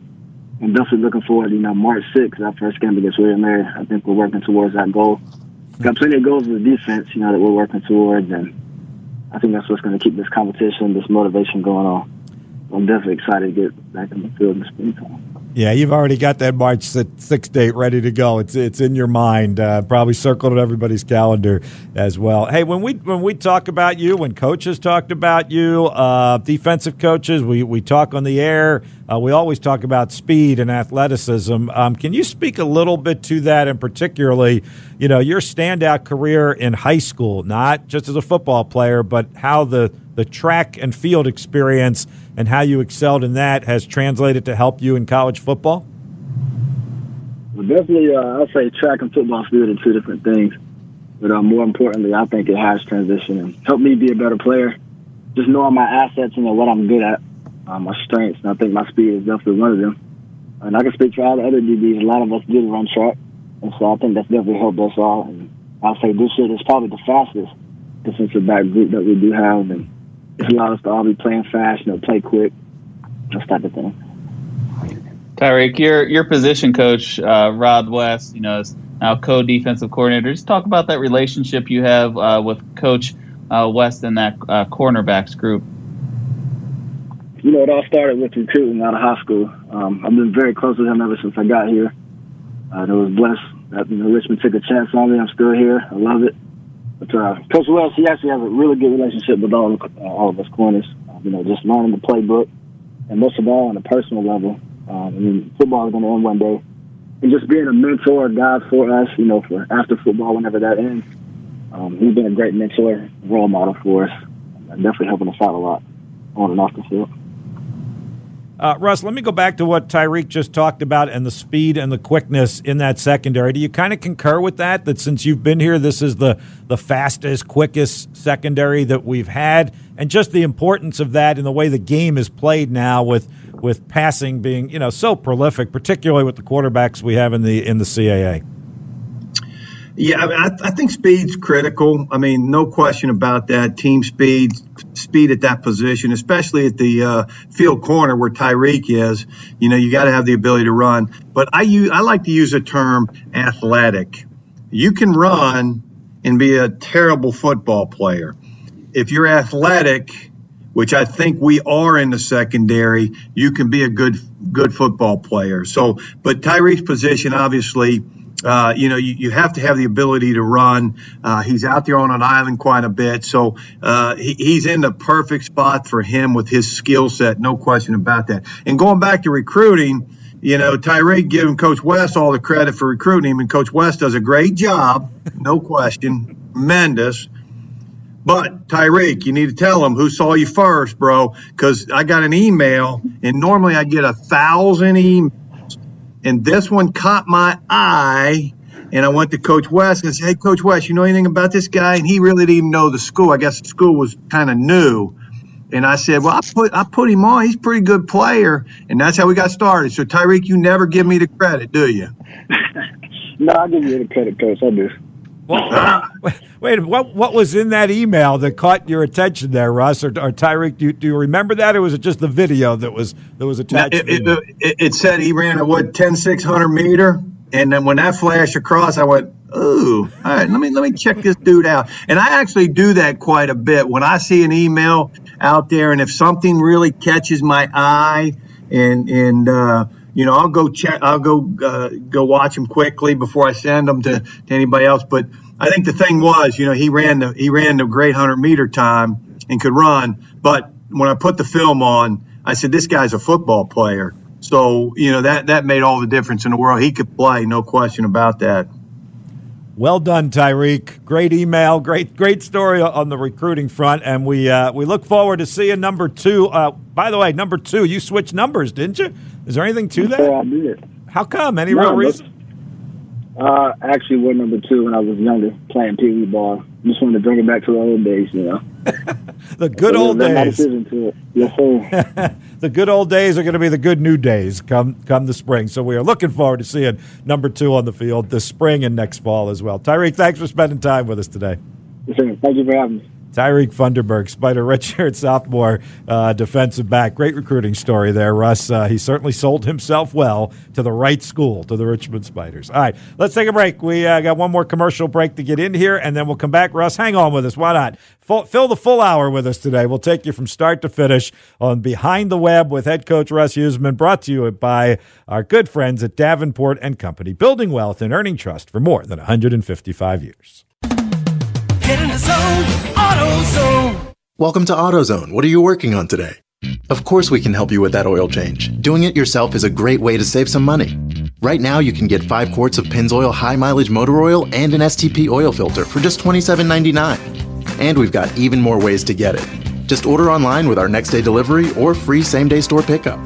[SPEAKER 17] and definitely looking forward. You know, March 6th, our first game against William Mary. I think we're working towards that goal. Got plenty of goals in the defense, you know, that we're working towards, and I think that's what's going to keep this competition, this motivation going on. I'm definitely excited to get back in the field in the springtime.
[SPEAKER 3] Yeah, you've already got that March 6th date ready to go. It's it's in your mind. Uh, probably circled on everybody's calendar as well. Hey, when we when we talk about you, when coaches talked about you, uh, defensive coaches, we, we talk on the air uh, we always talk about speed and athleticism. Um, can you speak a little bit to that, and particularly, you know, your standout career in high school, not just as a football player, but how the the track and field experience and how you excelled in that has translated to help you in college football?
[SPEAKER 17] Well, definitely, uh, I'll say track and football field are two different things. But uh, more importantly, I think it has transitioned and helped me be a better player. Just knowing my assets and what I'm good at, uh, my strengths, and I think my speed is definitely one of them. And I can speak for all the other DBs. A lot of us did run track, and so I think that's definitely helped us all. And I'll say this year is probably the fastest defensive back group that we do have, and it's allowed us to all be playing fast, you know, play quick, that type of thing.
[SPEAKER 5] Tyreek, your your position coach, uh, Rod West, you know, is now co-defensive coordinator. Just talk about that relationship you have uh, with Coach uh, West and that uh, cornerbacks group.
[SPEAKER 17] You know, it all started with recruiting out of high school. Um, I've been very close with him ever since I got here. Uh, I was blessed that you know, Richmond took a chance on me. I'm still here. I love it. But uh, Coach West, he actually has a really good relationship with all uh, all of us corners. Uh, you know, just learning the playbook, and most of all on a personal level. Um, I mean, football is going to end one day, and just being a mentor, a guide for us. You know, for after football, whenever that ends, um, he's been a great mentor, role model for us, and definitely helping us out a lot on and off the field.
[SPEAKER 3] Uh, Russ, let me go back to what Tyreek just talked about and the speed and the quickness in that secondary. Do you kind of concur with that? That since you've been here, this is the the fastest, quickest secondary that we've had, and just the importance of that in the way the game is played now, with with passing being you know so prolific, particularly with the quarterbacks we have in the in the CAA.
[SPEAKER 4] Yeah, I, mean, I, I, think speed's critical. I mean, no question about that. Team speed, speed at that position, especially at the uh, field corner where Tyreek is. You know, you got to have the ability to run. But I use, I like to use the term athletic. You can run and be a terrible football player. If you're athletic, which I think we are in the secondary, you can be a good good football player. So, but Tyreek's position, obviously uh, you know, you, you, have to have the ability to run. Uh, he's out there on an island quite a bit, so uh, he, he's in the perfect spot for him with his skill set, no question about that. And going back to recruiting, you know, Tyreek giving Coach West all the credit for recruiting him, and Coach West does a great job, no question, tremendous. But Tyreek, you need to tell him who saw you first, bro, because I got an email, and normally I get a thousand emails and this one caught my eye. And I went to Coach West and said, Hey, Coach West, you know anything about this guy? And he really didn't know the school. I guess the school was kind of new. And I said, Well, I put I put him on. He's a pretty good player. And that's how we got started. So Tyreek, you never give me the credit, do you? (laughs)
[SPEAKER 17] no, I give you the credit, Coach. I do.
[SPEAKER 3] Well, (laughs) wait, what what was in that email that caught your attention there, Russ or, or Tyreek? Do you, do you remember that, or was it just the video that was that was attached?
[SPEAKER 4] It, it, it, it, said he ran a what 10 600 meter, and then when that flashed across, I went, "Ooh, all right, let me let me check this dude out." And I actually do that quite a bit when I see an email out there, and if something really catches my eye, and and uh, you know, I'll go check, I'll go uh, go watch them quickly before I send them to, to anybody else. But I think the thing was, you know, he ran the he ran the great hundred meter time and could run. But when I put the film on, I said, this guy's a football player. So you know that that made all the difference in the world. He could play, no question about that.
[SPEAKER 3] Well done, Tyreek. Great email, great great story on the recruiting front, and we uh, we look forward to seeing number two. Uh, by the way, number two, you switched numbers, didn't you? Is there anything to that?
[SPEAKER 17] Yeah, I did.
[SPEAKER 3] How come? Any no, real reason?
[SPEAKER 17] Uh, actually, wore number two when I was younger, playing pee wee ball. Just wanted to bring it back to the old days, you know. (laughs)
[SPEAKER 3] the good so old days.
[SPEAKER 17] To it. Yes, sir. (laughs)
[SPEAKER 3] the good old days are going to be the good new days come come the spring. So we are looking forward to seeing number two on the field this spring and next fall as well. Tyreek, thanks for spending time with us today.
[SPEAKER 17] Thank you for having me.
[SPEAKER 3] Tyreek Funderburk, Spider redshirt (laughs) sophomore uh, defensive back. Great recruiting story there, Russ. Uh, he certainly sold himself well to the right school, to the Richmond Spiders. All right, let's take a break. We uh, got one more commercial break to get in here, and then we'll come back. Russ, hang on with us. Why not? Fill the full hour with us today. We'll take you from start to finish on Behind the Web with head coach Russ Huesman, brought to you by our good friends at Davenport and Company, building wealth and earning trust for more than 155 years.
[SPEAKER 18] Get in the zone, AutoZone.
[SPEAKER 19] Welcome to AutoZone. What are you working on today?
[SPEAKER 18] Of course, we can help you with that oil change. Doing it yourself is a great way to save some money. Right now, you can get 5 quarts of Pennzoil high mileage motor oil and an STP oil filter for just $27.99. And we've got even more ways to get it. Just order online with our next day delivery or free same day store pickup.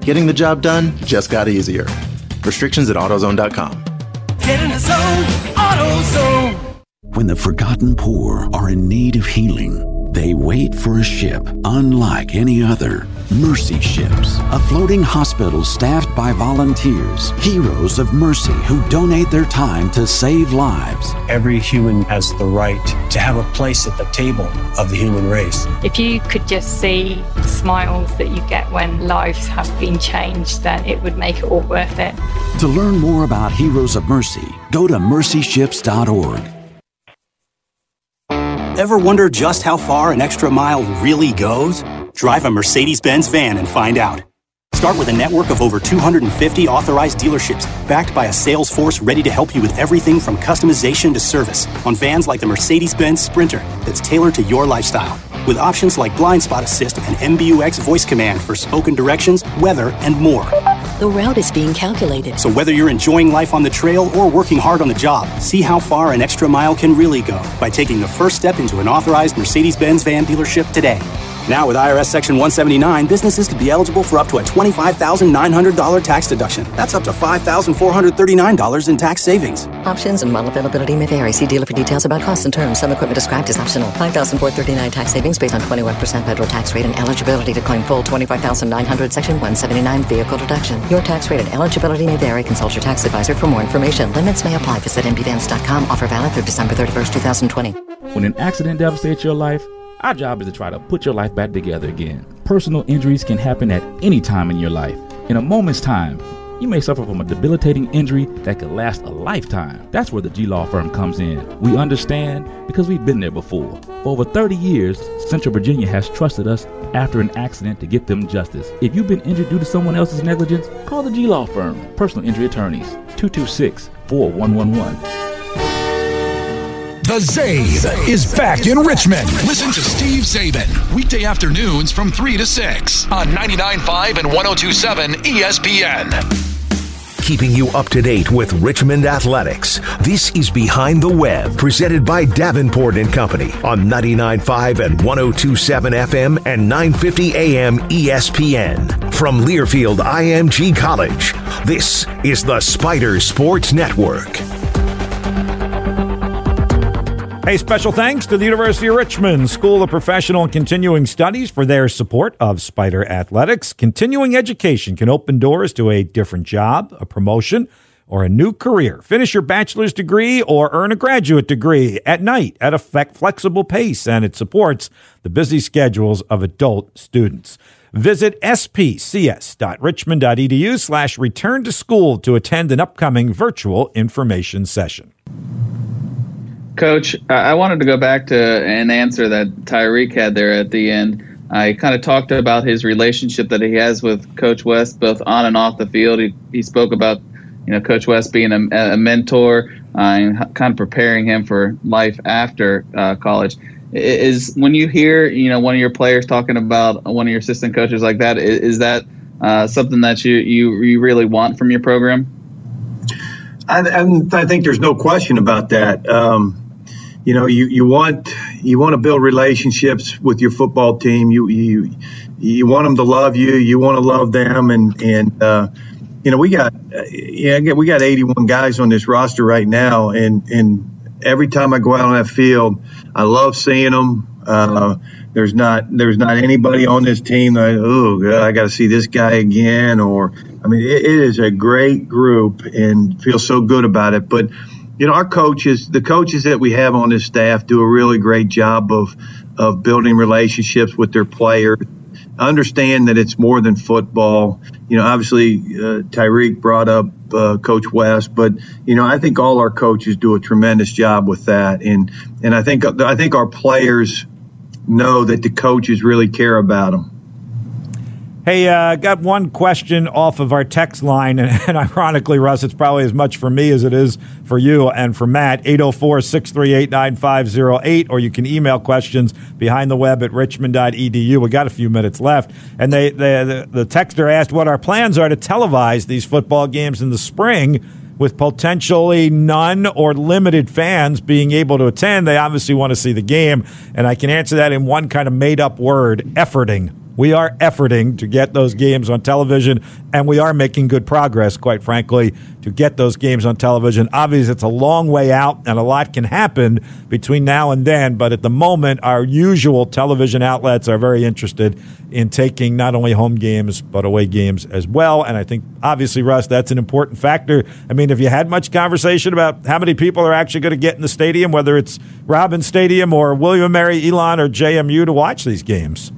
[SPEAKER 18] Getting the job done just got easier. Restrictions at AutoZone.com.
[SPEAKER 19] Get in the zone, AutoZone.
[SPEAKER 20] When the forgotten poor are in need of healing, they wait for a ship unlike any other. Mercy Ships, a floating hospital staffed by volunteers, heroes of mercy who donate their time to save lives.
[SPEAKER 21] Every human has the right to have a place at the table of the human race.
[SPEAKER 22] If you could just see the smiles that you get when lives have been changed, then it would make it all worth it.
[SPEAKER 20] To learn more about Heroes of Mercy, go to mercyships.org.
[SPEAKER 23] Ever wonder just how far an extra mile really goes? Drive a Mercedes Benz van and find out. Start with a network of over 250 authorized dealerships, backed by a sales force ready to help you with everything from customization to service on vans like the Mercedes Benz Sprinter that's tailored to your lifestyle. With options like Blind Spot Assist and MBUX voice command for spoken directions, weather, and more.
[SPEAKER 24] The route is being calculated.
[SPEAKER 23] So whether you're enjoying life on the trail or working hard on the job, see how far an extra mile can really go by taking the first step into an authorized Mercedes Benz van dealership today. Now, with IRS Section 179, businesses could be eligible for up to a $25,900 tax deduction. That's up to $5,439 in tax savings.
[SPEAKER 24] Options and model availability may vary. See dealer for details about costs and terms. Some equipment described as optional. 5,439 tax savings based on 21% federal tax rate and eligibility to claim full 25,900 Section 179 vehicle deduction. Your tax rate and eligibility may vary. Consult your tax advisor for more information. Limits may apply. Visit mbvans.com. Offer valid through December 31st, 2020.
[SPEAKER 25] When an accident devastates your life, our job is to try to put your life back together again. Personal injuries can happen at any time in your life. In a moment's time, you may suffer from a debilitating injury that could last a lifetime. That's where the G Law Firm comes in. We understand because we've been there before. For over 30 years, Central Virginia has trusted us after an accident to get them justice. If you've been injured due to someone else's negligence, call the G Law Firm, personal injury attorneys, 226 4111.
[SPEAKER 15] The Zabe is back in Richmond. Listen to Steve Zabin weekday afternoons from 3 to 6 on 99.5 and 102.7 ESPN.
[SPEAKER 1] Keeping you up to date with Richmond athletics. This is Behind the Web, presented by Davenport and Company on 99.5 and 102.7 FM and 950 AM ESPN. From Learfield IMG College, this is the Spider Sports Network.
[SPEAKER 3] Hey, special thanks to the University of Richmond School of Professional and Continuing Studies for their support of Spider Athletics. Continuing education can open doors to a different job, a promotion, or a new career. Finish your bachelor's degree or earn a graduate degree at night at a flexible pace, and it supports the busy schedules of adult students. Visit spcs.richmond.edu slash return to school to attend an upcoming virtual information session.
[SPEAKER 5] Coach, I wanted to go back to an answer that Tyreek had there at the end. I kind of talked about his relationship that he has with Coach West, both on and off the field. He, he spoke about, you know, Coach West being a, a mentor uh, and kind of preparing him for life after uh, college. Is when you hear, you know, one of your players talking about one of your assistant coaches like that, is, is that uh, something that you, you you really want from your program?
[SPEAKER 4] I, I think there's no question about that. Um, you know you, you want you want to build relationships with your football team. You you you want them to love you. You want to love them. And and uh, you know we got yeah we got 81 guys on this roster right now. And and every time I go out on that field I love seeing them uh, there's not there's not anybody on this team that oh I got to see this guy again or I mean it, it is a great group and feel so good about it. But you know, our coaches, the coaches that we have on this staff do a really great job of, of building relationships with their players. Understand that it's more than football. You know, obviously, uh, Tyreek brought up uh, Coach West, but you know, I think all our coaches do a tremendous job with that, and and I think I think our players know that the coaches really care about them.
[SPEAKER 3] Hey, uh, got one question off of our text line, and, (laughs) and, ironically, Russ, it's probably as much for me as it is for you and for Matt. 804 638 9508, or you can email questions behind the web at richmond.edu. We got a few minutes left. And they, they the, the texter asked what our plans are to televise these football games in the spring with potentially none or limited fans being able to attend. They obviously want to see the game, and I can answer that in one kind of made up word efforting. We are efforting to get those games on television, and we are making good progress, quite frankly, to get those games on television. Obviously, it's a long way out, and a lot can happen between now and then, but at the moment, our usual television outlets are very interested in taking not only home games, but away games as well. And I think, obviously, Russ, that's an important factor. I mean, have you had much conversation about how many people are actually going to get in the stadium, whether it's Robins Stadium or William Mary Elon or JMU to watch these games?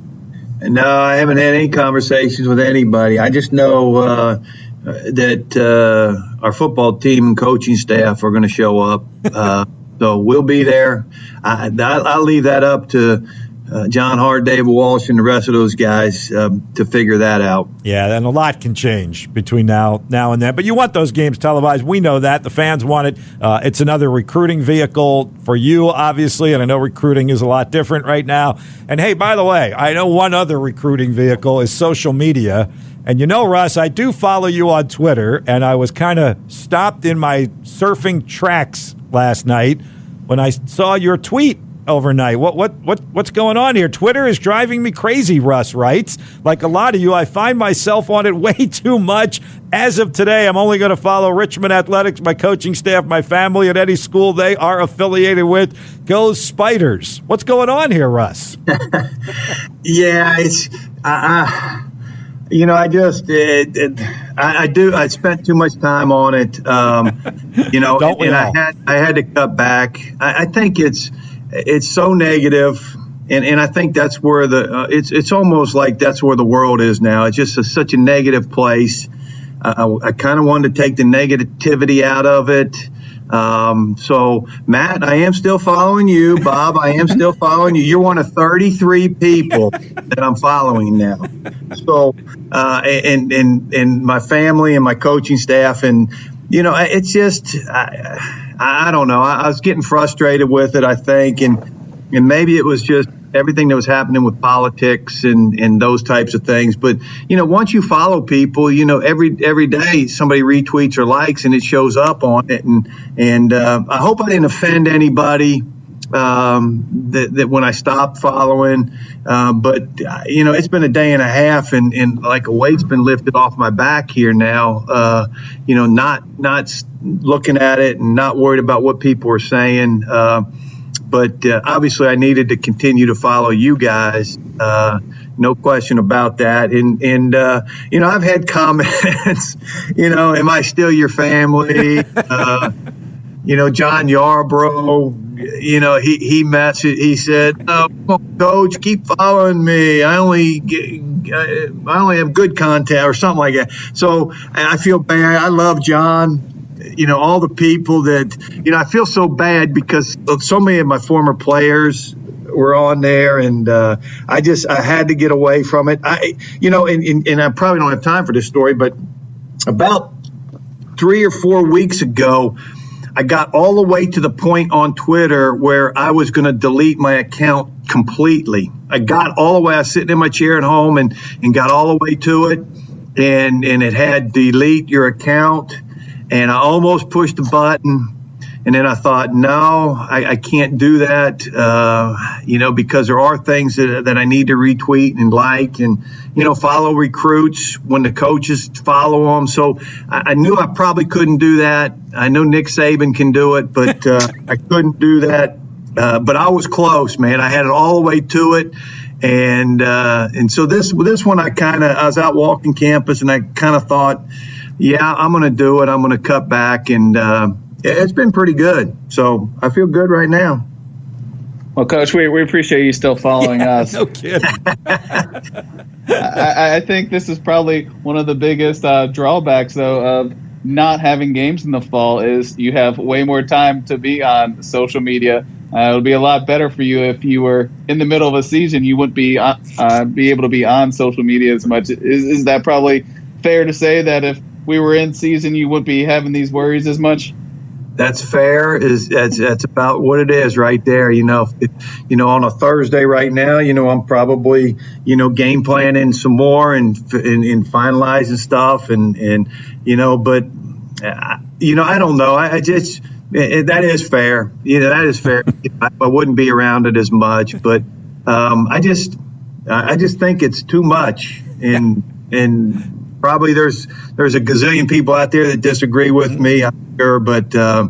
[SPEAKER 4] No, I haven't had any conversations with anybody. I just know uh, that uh, our football team and coaching staff are going to show up. Uh, (laughs) so we'll be there. I, will leave that up to uh, John Hardt, David Walsh, and the rest of those guys um, to figure that out.
[SPEAKER 3] Yeah, and a lot can change between now now and then. But you want those games televised. We know that the fans want it. Uh, it's another recruiting vehicle for you, obviously, and I know recruiting is a lot different right now. And hey, by the way, I know one other recruiting vehicle is social media. And you know, Russ, I do follow you on Twitter, and I was kind of stopped in my surfing tracks last night when I saw your tweet overnight. What what what what's going on here? Twitter is driving me crazy, Russ writes. Like a lot of you, I find myself on it (laughs) way too much. As of today, I'm only going to follow Richmond Athletics, my coaching staff, my family and any school they are affiliated with. Goes Spiders. What's going on here, Russ? (laughs)
[SPEAKER 4] yeah, it's uh, you know, I just it, it, I, I, do. I spent too much time on it. Um, you know, (laughs) and, and I had I had to cut back. I, I think it's it's so negative, and and I think that's where the uh, it's it's almost like that's where the world is now. It's just a, such a negative place. Uh, I, I kind of wanted to take the negativity out of it. Um, so Matt, I am still following you. Bob, I am still (laughs) following you. You're one of 33 people that I'm following now. So, uh, and, and, and my family and my coaching staff and, you know, it's just, I, I don't know. I, I was getting frustrated with it, I think. And, and maybe it was just everything that was happening with politics and, and those types of things. But you know, once you follow people, you know, every every day somebody retweets or likes and it shows up on it. And and uh, I hope I didn't offend anybody um, that, that when I stopped following. Uh, but you know, it's been a day and a half, and, and like a weight's been lifted off my back here now. Uh, you know, not not looking at it and not worried about what people are saying. Uh, but uh, obviously, I needed to continue to follow you guys. Uh, no question about that. And and uh, you know, I've had (laughs) comments. you know, am I still your family? you know, John Yarbrough you know, he he messaged. He said, oh, "Coach, keep following me. I only get, I only have good contact or something like that." So I feel bad. I love John. You know, all the people that you know. I feel so bad because so many of my former players were on there, and uh, I just I had to get away from it. I, you know, and, and, and I probably don't have time for this story, but about three or four weeks ago, I got all the way to the point on Twitter where I was going to delete my account completely. I got all the way. I was sitting in my chair at home and, and got all the way to it. And, and it had delete your account. And I almost pushed the button and then I thought, no, I, I can't do that, uh, you know, because there are things that, that I need to retweet and like and, you know, follow recruits when the coaches follow them. So I, I knew I probably couldn't do that. I know Nick Saban can do it, but uh, (laughs) I couldn't do that. Uh, but I was close, man. I had it all the way to it. And uh, and so this this one I kind of I was out walking campus and I kind of thought, yeah, I'm going to do it. I'm going to cut back and uh, it's been pretty good. So I feel good right now.
[SPEAKER 5] Well, Coach, we, we appreciate you still following
[SPEAKER 3] yeah,
[SPEAKER 5] us.
[SPEAKER 3] No kidding. (laughs)
[SPEAKER 5] I, I, think this is probably one of the biggest uh, drawbacks, though, of not having games in the fall is you have way more time to be on social media. Uh, it would be a lot better for you if you were in the middle of a season. You wouldn't be uh, uh, be able to be on social media as much. Is, is that probably fair to say that if we were in season, you wouldn't be having these worries as much?
[SPEAKER 4] That's fair. Is that's that's about what it is right there. You know, if, you know, on a Thursday right now, you know, I'm probably you know game planning some more and and, and finalizing stuff and and you know, but uh, you know, I don't know. I, I just it, that is fair. You know, that is fair. I, I, wouldn't be around it as much, but um, I just I just think it's too much and and probably there's there's a gazillion people out there that disagree with me. I'm sure, but uh,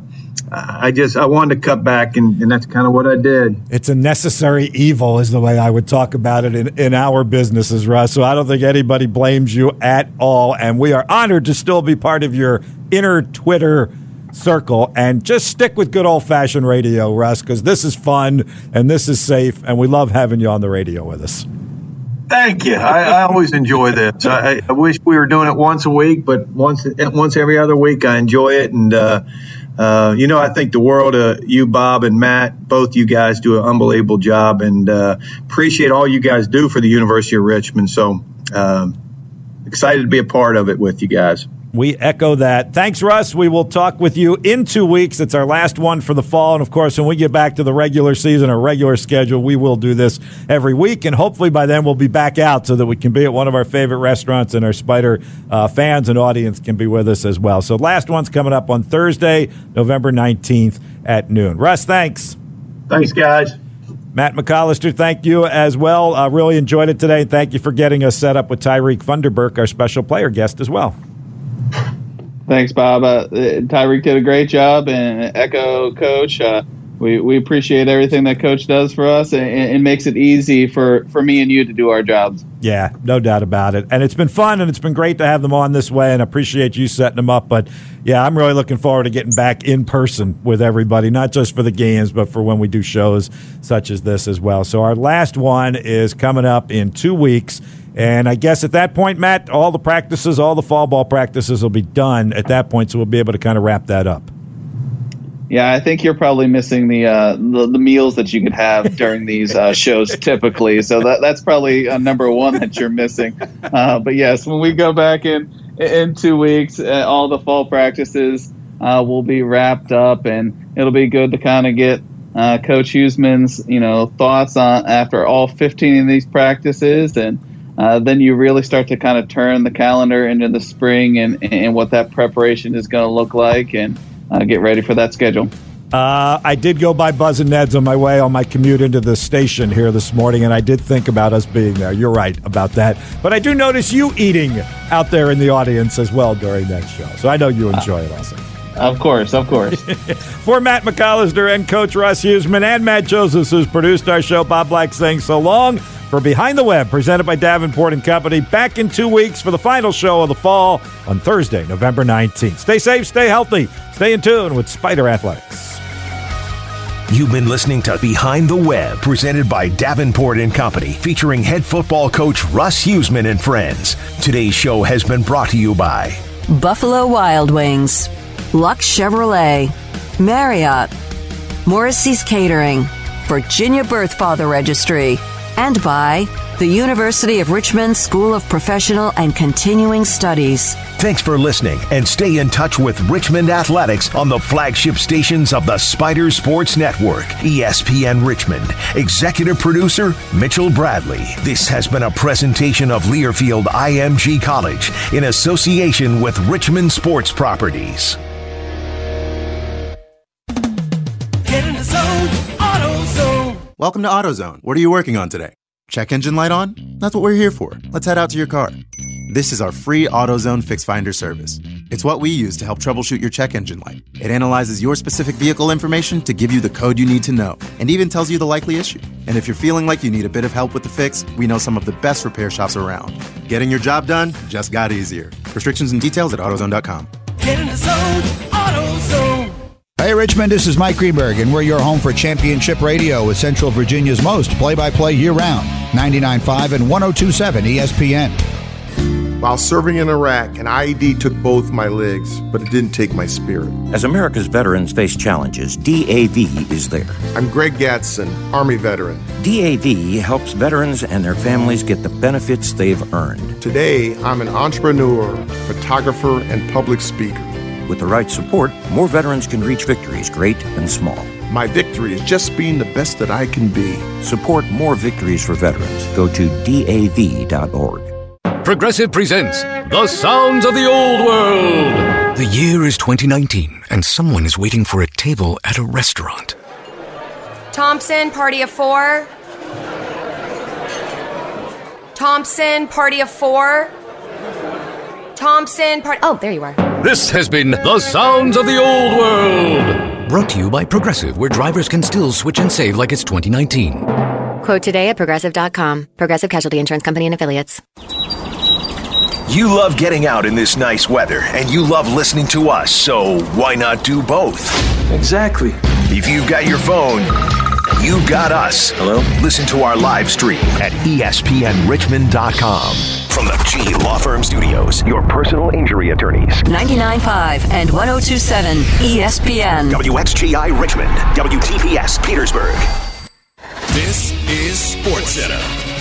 [SPEAKER 4] I just I wanted to cut back, and, and that's kind of what I did.
[SPEAKER 3] It's a necessary evil, is the way I would talk about it in, in our businesses, Russ. So I don't think anybody blames you at all, and we are honored to still be part of your inner Twitter circle and just stick with good old fashioned radio, Russ, because this is fun and this is safe, and we love having you on the radio with us.
[SPEAKER 4] Thank you. I, I always enjoy this. I, I, wish we were doing it once a week, but once once every other week, I enjoy it. And uh, uh, you know, I think the world of you, Bob and Matt, both you guys do an unbelievable job, and uh, appreciate all you guys do for the University of Richmond. So um, excited to be a part of it with you guys.
[SPEAKER 3] We echo that. Thanks, Russ. We will talk with you in two weeks. It's our last one for the fall. And of course, when we get back to the regular season, a regular schedule, we will do this every week. And hopefully by then we'll be back out so that we can be at one of our favorite restaurants and our Spider uh, fans and audience can be with us as well. So, last one's coming up on Thursday, November 19th at noon. Russ, thanks.
[SPEAKER 4] Thanks, guys.
[SPEAKER 3] Matt McAllister, thank you as well. Uh, really enjoyed it today. Thank you for getting us set up with Tyreek Funderburk, our special player guest as well.
[SPEAKER 5] Thanks, Bob. Uh, Tyreek did a great job, and Echo Coach. Uh, we, we appreciate everything that Coach does for us, and it makes it easy for, for me and you to do our jobs.
[SPEAKER 3] Yeah, no doubt about it. And it's been fun, and it's been great to have them on this way, and appreciate you setting them up. But yeah, I'm really looking forward to getting back in person with everybody, not just for the games, but for when we do shows such as this as well. So our last one is coming up in two weeks. And I guess at that point, Matt, all the practices, all the fall ball practices will be done at that point, so we'll be able to kind of wrap that up.
[SPEAKER 5] Yeah, I think you're probably missing the uh, the, the, meals that you could have (laughs) during these uh, shows typically. So that that's probably uh, number one that you're missing. Uh, but yes, when we go back in in two weeks, uh, all the fall practices uh, will be wrapped up, and it'll be good to kind of get Coach Huesman's you know thoughts on after all 15 of these practices and uh, then you really start to kind of turn the calendar into the spring and, and what that preparation is going to look like and uh, get ready for that schedule.
[SPEAKER 3] Uh, I did go by Buz and Ned's on my way on my commute into the station here this morning, and I did think about us being there. You're right about that. But I do notice you eating out there in the audience as well during that show. So I know you enjoy it also.
[SPEAKER 5] Of course, of course. (laughs)
[SPEAKER 3] For Matt McAllister and Coach Russ Huesman and Matt Joseph, who's produced our show, Bob Black saying so long for Behind the Web, presented by Davenport and Company. Back in two weeks for the final show of the fall on Thursday, November 19th. Stay safe, stay healthy, stay in tune with Spider Athletics.
[SPEAKER 1] You've been listening to Behind the Web, presented by Davenport and Company, featuring head football coach Russ Huesman and friends. Today's show has been brought to you by
[SPEAKER 26] Buffalo Wild Wings, Lux Chevrolet, Marriott, Morrissey's Catering, Virginia Birth Father Registry and by the University of Richmond School of Professional and Continuing Studies.
[SPEAKER 1] Thanks for listening and stay in touch with Richmond Athletics on the flagship stations of the Spider Sports Network, ESPN Richmond. Executive producer Mitchell Bradley. This has been a presentation of Learfield IMG College in association with Richmond Sports Properties.
[SPEAKER 18] Welcome to AutoZone. What are you working on today? Check engine light on? That's what we're here for. Let's head out to your car. This is our free AutoZone Fix Finder service. It's what we use to help troubleshoot your check engine light. It analyzes your specific vehicle information to give you the code you need to know, and even tells you the likely issue. And if you're feeling like you need a bit of help with the fix, we know some of the best repair shops around. Getting your job done just got easier. Restrictions and details at AutoZone.com.
[SPEAKER 16] Get in the zone, AutoZone.
[SPEAKER 27] Hey Richmond, this is Mike Greenberg, and we're your home for championship radio with Central Virginia's most play by play year round 99.5 and 1027 ESPN.
[SPEAKER 18] While serving in Iraq, an IED took both my legs, but it didn't take my spirit.
[SPEAKER 28] As America's veterans face challenges, DAV is there.
[SPEAKER 18] I'm Greg Gatson, Army veteran.
[SPEAKER 28] DAV helps veterans and their families get the benefits they've earned.
[SPEAKER 18] Today, I'm an entrepreneur, photographer, and public speaker.
[SPEAKER 28] With the right support, more veterans can reach victories, great and small.
[SPEAKER 18] My victory is just being the best that I can be.
[SPEAKER 28] Support more victories for veterans. Go to DAV.org.
[SPEAKER 29] Progressive presents The Sounds of the Old World.
[SPEAKER 20] The year is 2019, and someone is waiting for a table at a restaurant.
[SPEAKER 22] Thompson, party of four. Thompson, party of four. Thompson, part. Oh, there you are.
[SPEAKER 29] This has been The Sounds of the Old World.
[SPEAKER 20] Brought to you by Progressive, where drivers can still switch and save like it's 2019.
[SPEAKER 30] Quote today at progressive.com. Progressive Casualty Insurance Company and Affiliates.
[SPEAKER 1] You love getting out in this nice weather, and you love listening to us, so why not do both?
[SPEAKER 21] Exactly.
[SPEAKER 1] If you've got your phone, you've got us. Hello? Listen to our live stream at espnrichmond.com. From the G Law Firm Studios, your personal injury attorneys.
[SPEAKER 26] 99.5 and 102.7 ESPN.
[SPEAKER 1] WXGI Richmond, WTPS Petersburg.
[SPEAKER 31] This is SportsCenter.